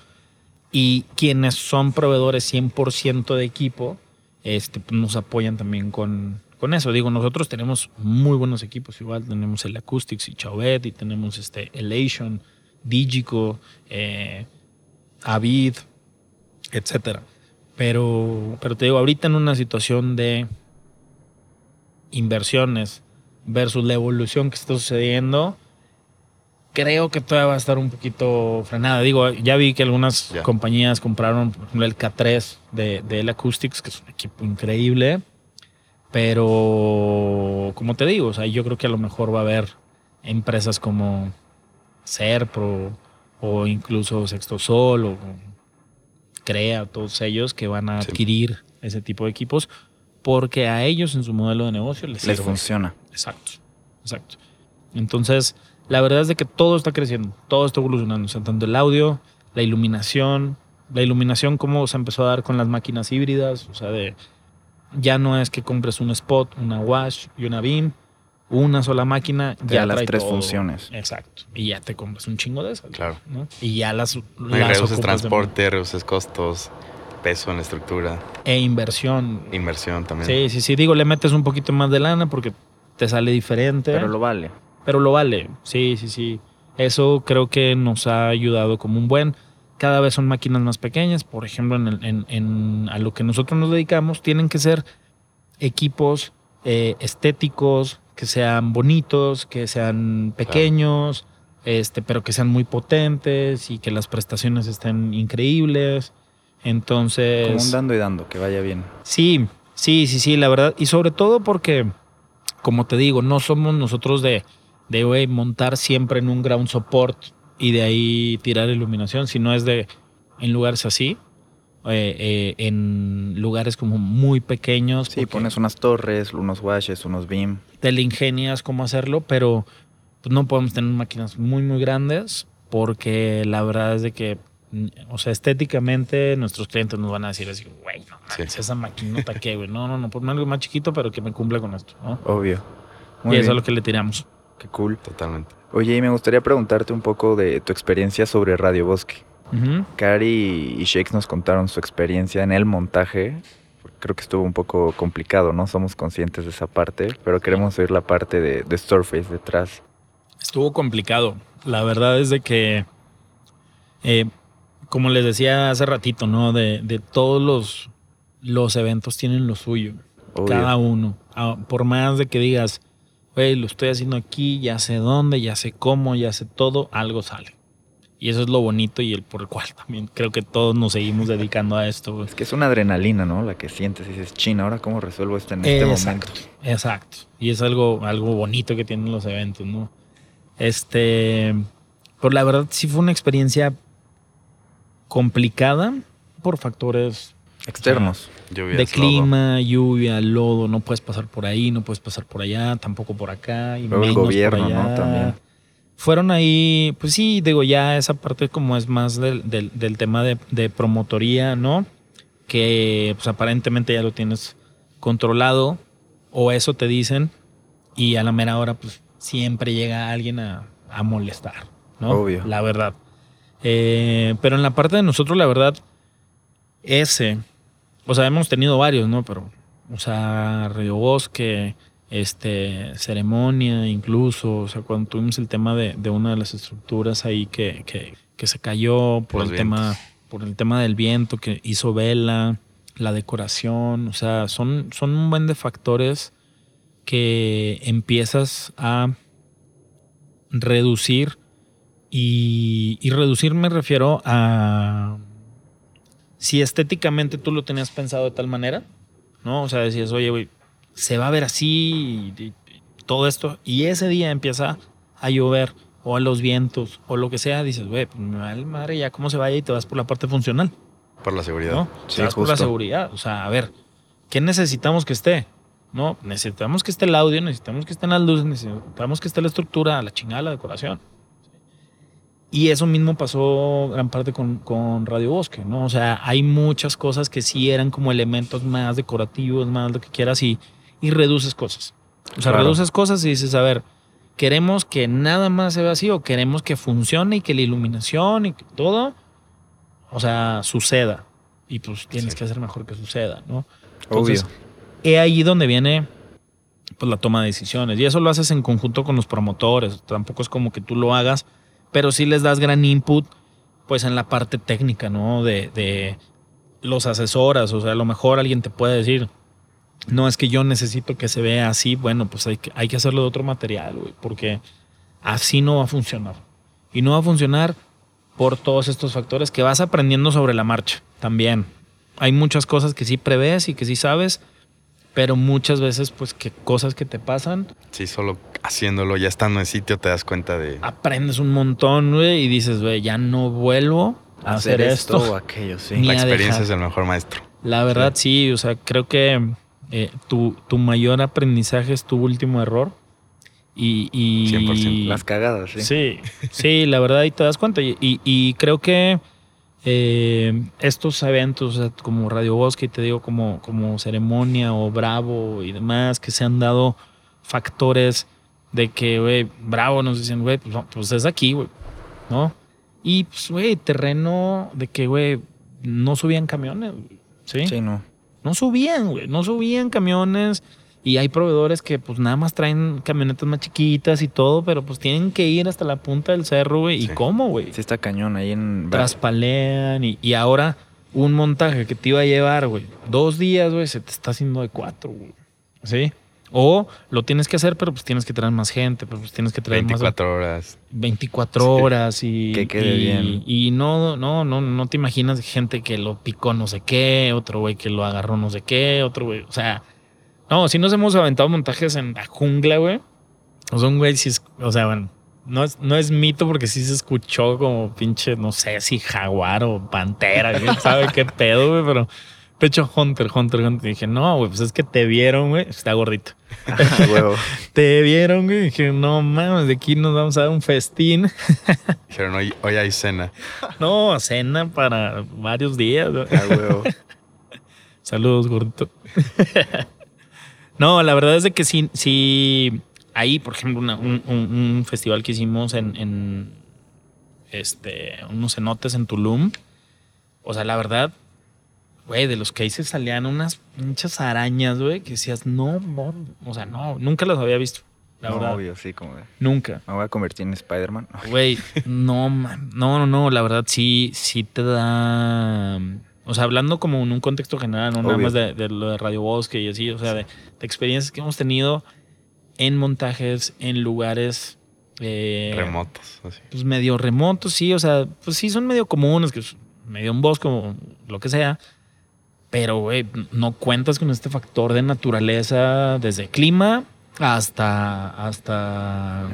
Y quienes son proveedores 100% de equipo, este, pues, nos apoyan también con, con eso. Digo, nosotros tenemos muy buenos equipos igual. Tenemos el Acoustics y Chauvet y tenemos este Elation, Digico, eh, Avid, etcétera. Pero, pero te digo, ahorita en una situación de inversiones versus la evolución que está sucediendo, creo que todavía va a estar un poquito frenada. Digo, ya vi que algunas Ya. compañías compraron, por ejemplo, el K3 de, de El Acoustics, que es un equipo increíble. Pero, como te digo, o sea, yo creo que a lo mejor va a haber empresas como Serpro o incluso Sexto Sol o Crea, todos ellos que van a Sí. adquirir ese tipo de equipos porque a ellos en su modelo de negocio les, Les sirve. funciona. Exacto, exacto. Entonces, la verdad es de que todo está creciendo, todo está evolucionando. O sea, tanto el audio, la iluminación, la iluminación como se empezó a dar con las máquinas híbridas, o sea, de ya no es que compres un spot, una wash y una beam, una sola máquina, Te ya da las trae tres todo. funciones. Y ya te compras un chingo de esas. Claro. ¿no? Y ya las, y las reduces transporte, reduces costos. Peso en la estructura. E inversión. Inversión también. Sí, sí, sí. Digo, le metes un poquito más de lana porque te sale diferente. Pero lo vale. Pero lo vale. Sí, sí, sí. Eso creo que nos ha ayudado como un buen. Cada vez son máquinas más pequeñas. Por ejemplo, en, el- en- en- a lo que nosotros nos dedicamos, tienen que ser equipos eh, estéticos, que sean bonitos, que sean pequeños, este, pero que sean muy potentes y que las prestaciones estén increíbles. Entonces. Como un dando y dando, que vaya bien. Sí, sí, sí, sí, la verdad. Y sobre todo porque, como te digo, no somos nosotros de, de güey, montar siempre en un ground support y de ahí tirar iluminación, sino es de en lugares así, eh, eh, en lugares como muy pequeños. Sí, pones unas torres, unos washes, unos beam. Te le ingenias cómo hacerlo, pero pues, no podemos tener máquinas muy, muy grandes porque la verdad es de que, o sea, estéticamente nuestros clientes nos van a decir así, güey, no Sí. esa maquinota que, güey, no, no, no, ponme algo más chiquito, pero que me cumpla con esto, ¿no? Obvio. y Muy eso es bien. lo que le tiramos. Qué cool. Totalmente. Oye, y me gustaría preguntarte un poco de tu experiencia sobre Radio Bosque. Ujú. Cari y Shakes nos contaron su experiencia en el montaje. Creo que estuvo un poco complicado, ¿no? Somos conscientes de esa parte, pero queremos oír la parte de, de Storeface detrás. Estuvo complicado. La verdad es de que, eh, como les decía hace ratito, ¿no? De, de todos los, los eventos tienen lo suyo. Obvio. Cada uno. Ah, Por más de que digas, güey, lo estoy haciendo aquí, ya sé dónde, ya sé cómo, ya sé todo, algo sale. Y eso es lo bonito y el por el cual también creo que todos nos seguimos dedicando a esto. güey. Es que es una adrenalina, ¿no? La que sientes y dices, china, ¿ahora cómo resuelvo esto en este exacto, momento? exacto. Y es algo, algo bonito que tienen los eventos, ¿no? Este, por la verdad sí fue una experiencia complicada por factores Externos. Lluvias, de lodo. clima, lluvia, lodo, no puedes pasar por ahí, no puedes pasar por allá, tampoco por acá y Luego el menos por gobierno, ¿no? allá. También. Fueron ahí, pues sí, digo, ya esa parte como es más del, del- del tema de, de promotoría, ¿no? Que pues aparentemente ya lo tienes controlado o eso te dicen y a la mera hora pues siempre llega alguien a, a molestar, ¿no? Obvio. La verdad. Eh, pero en la parte de nosotros, la verdad, ese, o sea, hemos tenido varios, ¿no? Pero, o sea, Río Bosque, este, ceremonia, incluso, o sea, cuando tuvimos el tema de, de una de las estructuras ahí que, que, que se cayó por Los el tema, por el tema del viento, que hizo vela, la decoración, o sea, son, son un buen de factores que empiezas a reducir y, y reducir me refiero a si estéticamente tú lo tenías pensado de tal manera, ¿no? O sea, decías, oye, güey, se va a ver así y, y todo esto, y ese día empieza a llover o a los vientos o lo que sea, dices, güey, pues madre ya cómo se vaya y te vas por la parte funcional, Por la seguridad. ¿no? Sí, te vas por la seguridad. O sea, a ver, ¿qué necesitamos que esté? No, necesitamos que esté el audio, necesitamos que estén las luces, necesitamos que esté la estructura, la chingada, la decoración. Y eso mismo pasó gran parte con, con Radio Bosque, ¿no? O sea, hay muchas cosas que sí eran como elementos más decorativos, más lo que quieras, y, y reduces cosas. O sea, Claro. reduces cosas y dices, a ver, queremos que nada más se vea así o queremos que funcione y que la iluminación y que todo, o sea, suceda. Y pues tienes Sí. que hacer mejor que suceda, ¿no? Obvio. Entonces, He ahí donde viene pues, la toma de decisiones. Y eso lo haces en conjunto con los promotores. Tampoco es como que tú lo hagas, pero sí les das gran input pues en la parte técnica, ¿no? De, de los asesoras. O sea, a lo mejor alguien te puede decir, no es que yo necesito que se vea así. Bueno, pues hay que, hay que hacerlo de otro material, güey, porque así no va a funcionar. Y no va a funcionar por todos estos factores que vas aprendiendo sobre la marcha también. Hay muchas cosas que sí prevés y que sí sabes, pero muchas veces pues que cosas que te pasan, Sí, solo haciéndolo, ya estando en sitio, te das cuenta de. aprendes un montón, güey, y dices, güey, ya no vuelvo a hacer, esto. o aquello, sí. *laughs* Ni la experiencia es el mejor maestro. La verdad sí, o sea, creo que eh, tu, tu mayor aprendizaje es tu último error. Y, y 100%. Las cagadas, sí. Sí, sí, la verdad ahí te das cuenta. Y, y- y creo que eh, estos eventos, como Radio Bosque, y te digo, como, como Ceremonia o Bravo y demás, que se han dado factores de que, güey, Bravo nos dicen, güey, pues, no, pues es aquí, güey, ¿no? Y, pues, güey, terreno de que, güey, no subían camiones. ¿Sí? Sí, no. No subían, güey. No subían camiones. Y hay proveedores que pues nada más traen camionetas más chiquitas y todo, pero pues tienen que ir hasta la punta del cerro, güey. ¿Y cómo, güey? Sí está cañón ahí en... Traspalean y, y ahora un montaje que te iba a llevar, güey, dos días, güey, se te está haciendo de cuatro, güey. ¿Sí? O lo tienes que hacer, pero pues tienes que traer más gente, pero pues tienes que traer más 24 horas. 24 Sí. horas y, Que quede y, bien. y no, no, no, no te imaginas gente que lo picó no sé qué, otro güey que lo agarró no sé qué, otro güey, o sea, no, si nos hemos aventado montajes en la jungla, güey. O sea, un güey sí es, o sea, bueno, no es, no es mito porque sí se escuchó como pinche, no sé si jaguar o pantera, quién *laughs* sabe qué pedo, güey, pero pecho Hunter, Hunter, Hunter. Y dije, no, güey, pues es que te vieron, güey, está gordito. A *laughs* huevo. *laughs* Te vieron, güey. Dije, no mames, de aquí nos vamos a dar un festín. Dijeron, hoy, hoy hay cena. No, cena para varios días. güey. A huevo. Saludos, gordito. No, la verdad es de que sí, sí. Ahí, por ejemplo, una- un, festival que hicimos en, en, este, unos cenotes en Tulum. O sea, la verdad, güey, de los que ahí se salían unas pinches arañas, güey, que decías, no, no, o sea, no, nunca las había visto. La No, verdad, obvio, sí, como de, nunca. me voy a convertir en Spider-Man. Güey, no, man, no, no, no, la verdad sí, sí te da. O sea, hablando como en un contexto general, no nada Obvio. más de, de lo de Radio Bosque y así, o sea, de, de experiencias que hemos tenido en montajes, en lugares. eh, Remotos. así. Pues medio remotos, sí, o sea, pues sí, son medio comunes, que es medio un bosque o lo que sea. Pero, güey, no cuentas con este factor de naturaleza desde clima hasta, hasta.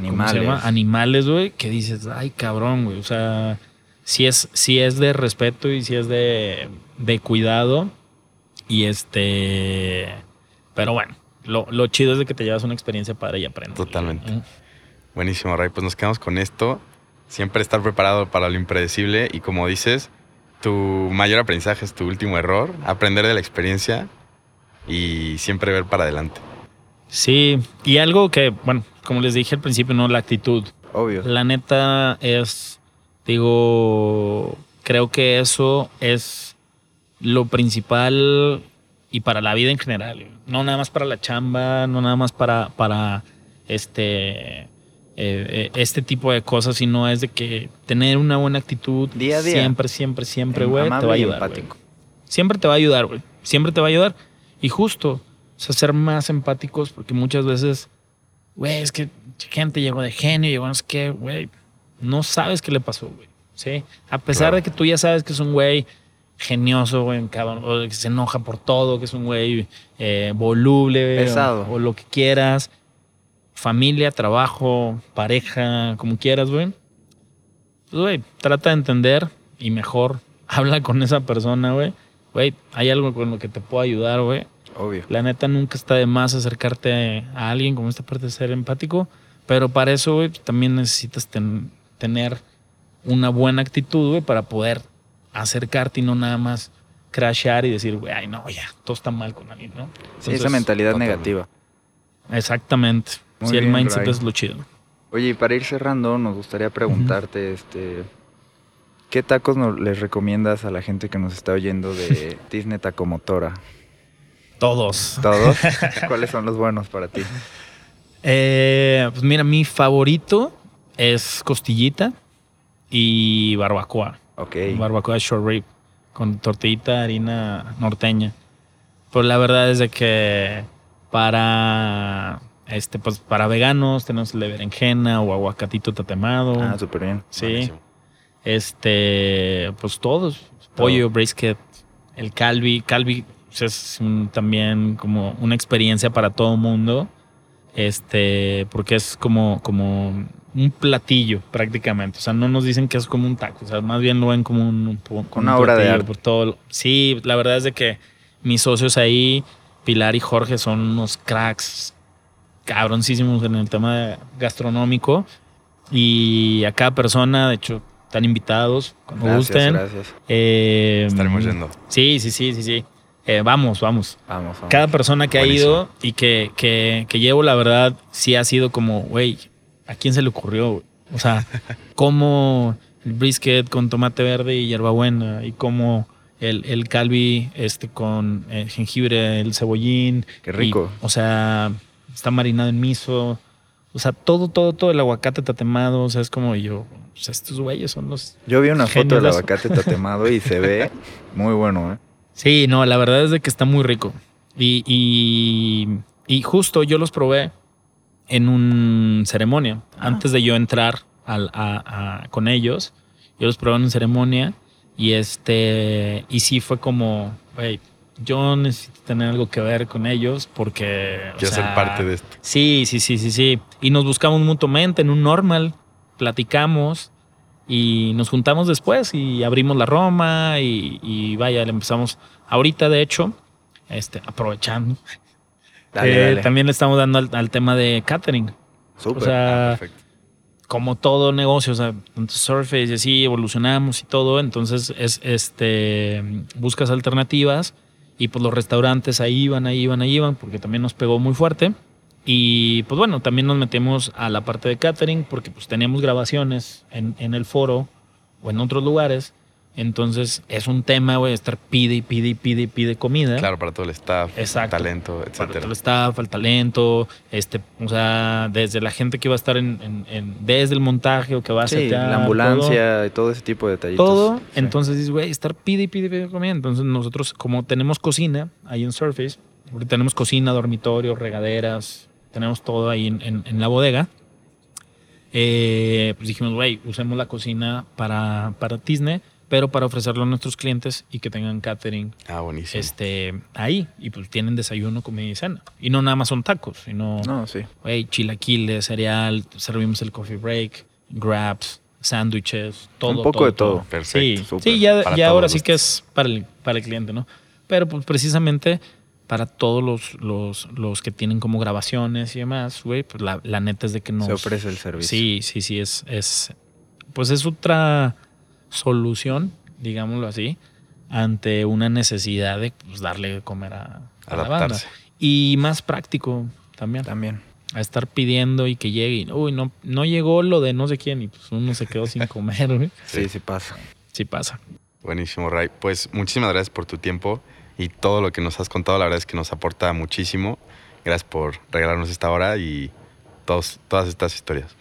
Animales, güey, que dices, ay, cabrón, güey. O sea, sí es, sí es de respeto y sí es de, de cuidado. Y este, pero bueno, lo, lo chido es de que te llevas una experiencia padre y aprendes. Totalmente. ¿eh? Buenísimo, Ray. Pues nos quedamos con esto. Siempre estar preparado para lo impredecible y como dices, tu mayor aprendizaje es tu último error, aprender de la experiencia y siempre ver para adelante. Sí, y algo que, bueno, como les dije al principio, no la actitud. Obvio. La neta es, digo, creo que eso es lo principal y para la vida en general. No nada más para la chamba, no nada más para, para este, eh, eh, este tipo de cosas, sino es de que tener una buena actitud Día a día. siempre, siempre, siempre, güey, te va a ayudar. Siempre te va a ayudar, güey. Siempre te va a ayudar. Y justo, o sea, ser más empáticos, porque muchas veces, güey, es que gente llegó de genio, llegó no sé qué, güey. No sabes qué le pasó, güey. ¿Sí? A pesar Claro. de que tú ya sabes que es un güey genioso, güey, que se enoja por todo, que es un güey eh, voluble, Pesado. O, o lo que quieras. Familia, trabajo, pareja, como quieras, güey. Pues, güey, trata de entender y mejor *laughs* habla con esa persona, güey. Güey, hay algo con lo que te puedo ayudar, güey. Obvio. La neta nunca está de más acercarte a alguien como esta parte de ser empático, pero para eso, güey, también necesitas ten- tener una buena actitud, güey, para poder acercarte y no nada más crashear y decir, güey, ay, no, ya, todo está mal con alguien, ¿no? Sí, Entonces, esa mentalidad totalmente. negativa. Exactamente. Muy sí, el bien, mindset Ray. es lo chido. Oye, y para ir cerrando, nos gustaría preguntarte, este, ¿qué tacos nos, les recomiendas a la gente que nos está oyendo de *laughs* Disney Tacomotora? Todos. ¿Todos? *laughs* ¿Cuáles son los buenos para ti? Eh, pues mira, mi favorito es costillita y barbacoa. Ok. Barbacoa short rib con tortillita, harina norteña. Pero la verdad es de que para este pues para veganos tenemos el de berenjena o aguacatito tatemado. Ah, súper bien. sí. Buenísimo. Este, pues todos, pollo, brisket, el calvi, calvi pues, es un- también como una experiencia para todo mundo. Este, porque es como como un platillo prácticamente, o sea, no nos dicen que es como un taco, o sea, más bien lo ven como un como Una obra de arte. por todo. lo- Sí, la verdad es de que mis socios ahí, Pilar y Jorge son unos cracks cabroncísimos en el tema de- gastronómico y a cada persona, de hecho, están invitados cuando Gracias, gusten. gracias. Eh, Estaremos yendo. Sí, sí, sí, sí, sí. Eh, vamos, vamos. Vamos, vamos. Cada persona que Buenísimo. ha ido y que, que, que llevo, la verdad, sí ha sido como, güey, ¿a quién se le ocurrió? güey? O sea, como el brisket con tomate verde y hierbabuena y como el, el calvi este con el jengibre, el cebollín. Qué rico. Y, o sea, está marinado en miso. O sea, todo, todo, todo el aguacate tatemado. O sea, es como yo, o sea, estos güeyes son los. Yo vi una foto del Genios. aguacate tatemado y se ve *laughs* muy bueno, ¿eh? Sí, no, la verdad es de que está muy rico. Y, y, y justo yo los probé en un ceremonia. Ah. Antes de yo entrar al- a- a- con ellos, yo los probé en una ceremonia. Y este, y sí fue como, güey, yo necesito tener algo que ver con ellos porque. Quiero ser parte de esto. Sí, sí, sí, sí, sí. Y nos buscamos mutuamente en un normal, platicamos y nos juntamos después y abrimos la Roma y, y vaya, le empezamos ahorita, de hecho, este, aprovechando. Dale, eh, dale. También le estamos dando al, al tema de catering. Súper. O sea, Ah, perfecto. como todo negocio, o sea, Surface y así evolucionamos y todo, entonces es este buscas alternativas y pues los restaurantes ahí iban, ahí iban, ahí iban, porque también nos pegó muy fuerte. Y pues bueno, también nos metemos a la parte de catering porque pues teníamos grabaciones en, en el foro o en otros lugares. Entonces es un tema, güey, estar pide y pide y pide y pide comida. Claro, para todo el staff, Exacto. talento, Para etcétera. todo el staff, el talento, este, o sea, desde la gente que va a estar en, en- en- desde el montaje o que va a Sí, setear, la ambulancia y todo ese tipo de detallitos. Todo, Sí. entonces dices, güey, estar pide y pide, y pide comida. Entonces nosotros, como tenemos cocina ahí en Surface, tenemos cocina, dormitorio, regaderas, tenemos todo ahí en, en- en la bodega. eh, pues dijimos, güey, usemos la cocina para, para Disney, pero para ofrecerlo a nuestros clientes y que tengan catering Ah, buenísimo. este, ahí. Y pues tienen desayuno, comida y cena. Y no nada más son tacos, sino, No, sí. güey, chilaquiles, cereal, servimos el coffee break, grabs, sándwiches, todo. Un poco de todo. Perfecto, Sí, sí ya, ya ahora los sí que es para el, para el cliente, ¿no? Pero pues precisamente para todos los, los, los que tienen como grabaciones y demás, güey, pues la, la neta es de que nos... Se ofrece el servicio. Sí, sí, sí, es, es, pues es otra solución, digámoslo así, ante una necesidad de pues, darle de comer a, a la banda. Y más práctico también, También. a estar pidiendo y que llegue y, uy, no, no llegó lo de no sé quién y pues uno se quedó sin *laughs* comer. Sí, sí pasa. Sí pasa. Buenísimo, Ray. Pues muchísimas gracias por tu tiempo y todo lo que nos has contado. La verdad es que nos aporta muchísimo. Gracias por regalarnos esta hora y todos, todas estas historias.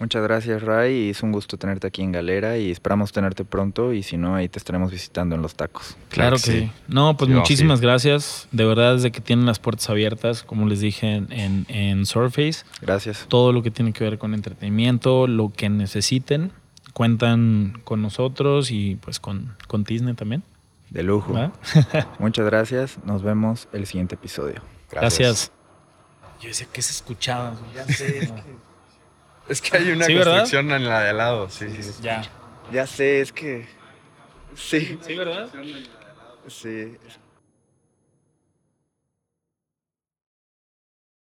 Muchas gracias, Ray. y Es un gusto tenerte aquí en Galera y esperamos tenerte pronto. Y si no, ahí te estaremos visitando en los tacos. Claro, que sí. No, pues Sí, muchísimas gracias. De verdad, desde que tienen las puertas abiertas, como les dije en, en, Surface, Gracias. todo lo que tiene que ver con entretenimiento, lo que necesiten, cuentan con nosotros y pues con, con Disney también. De lujo. *laughs* Muchas gracias. Nos vemos el siguiente episodio. Gracias. Yo decía que se escuchaba. Ya sé. *laughs* Es que hay una Sí, ¿verdad? construcción en la de al lado. Sí, sí, sí. ya. Ya sé, es que. Sí, ¿Sí, verdad? sí.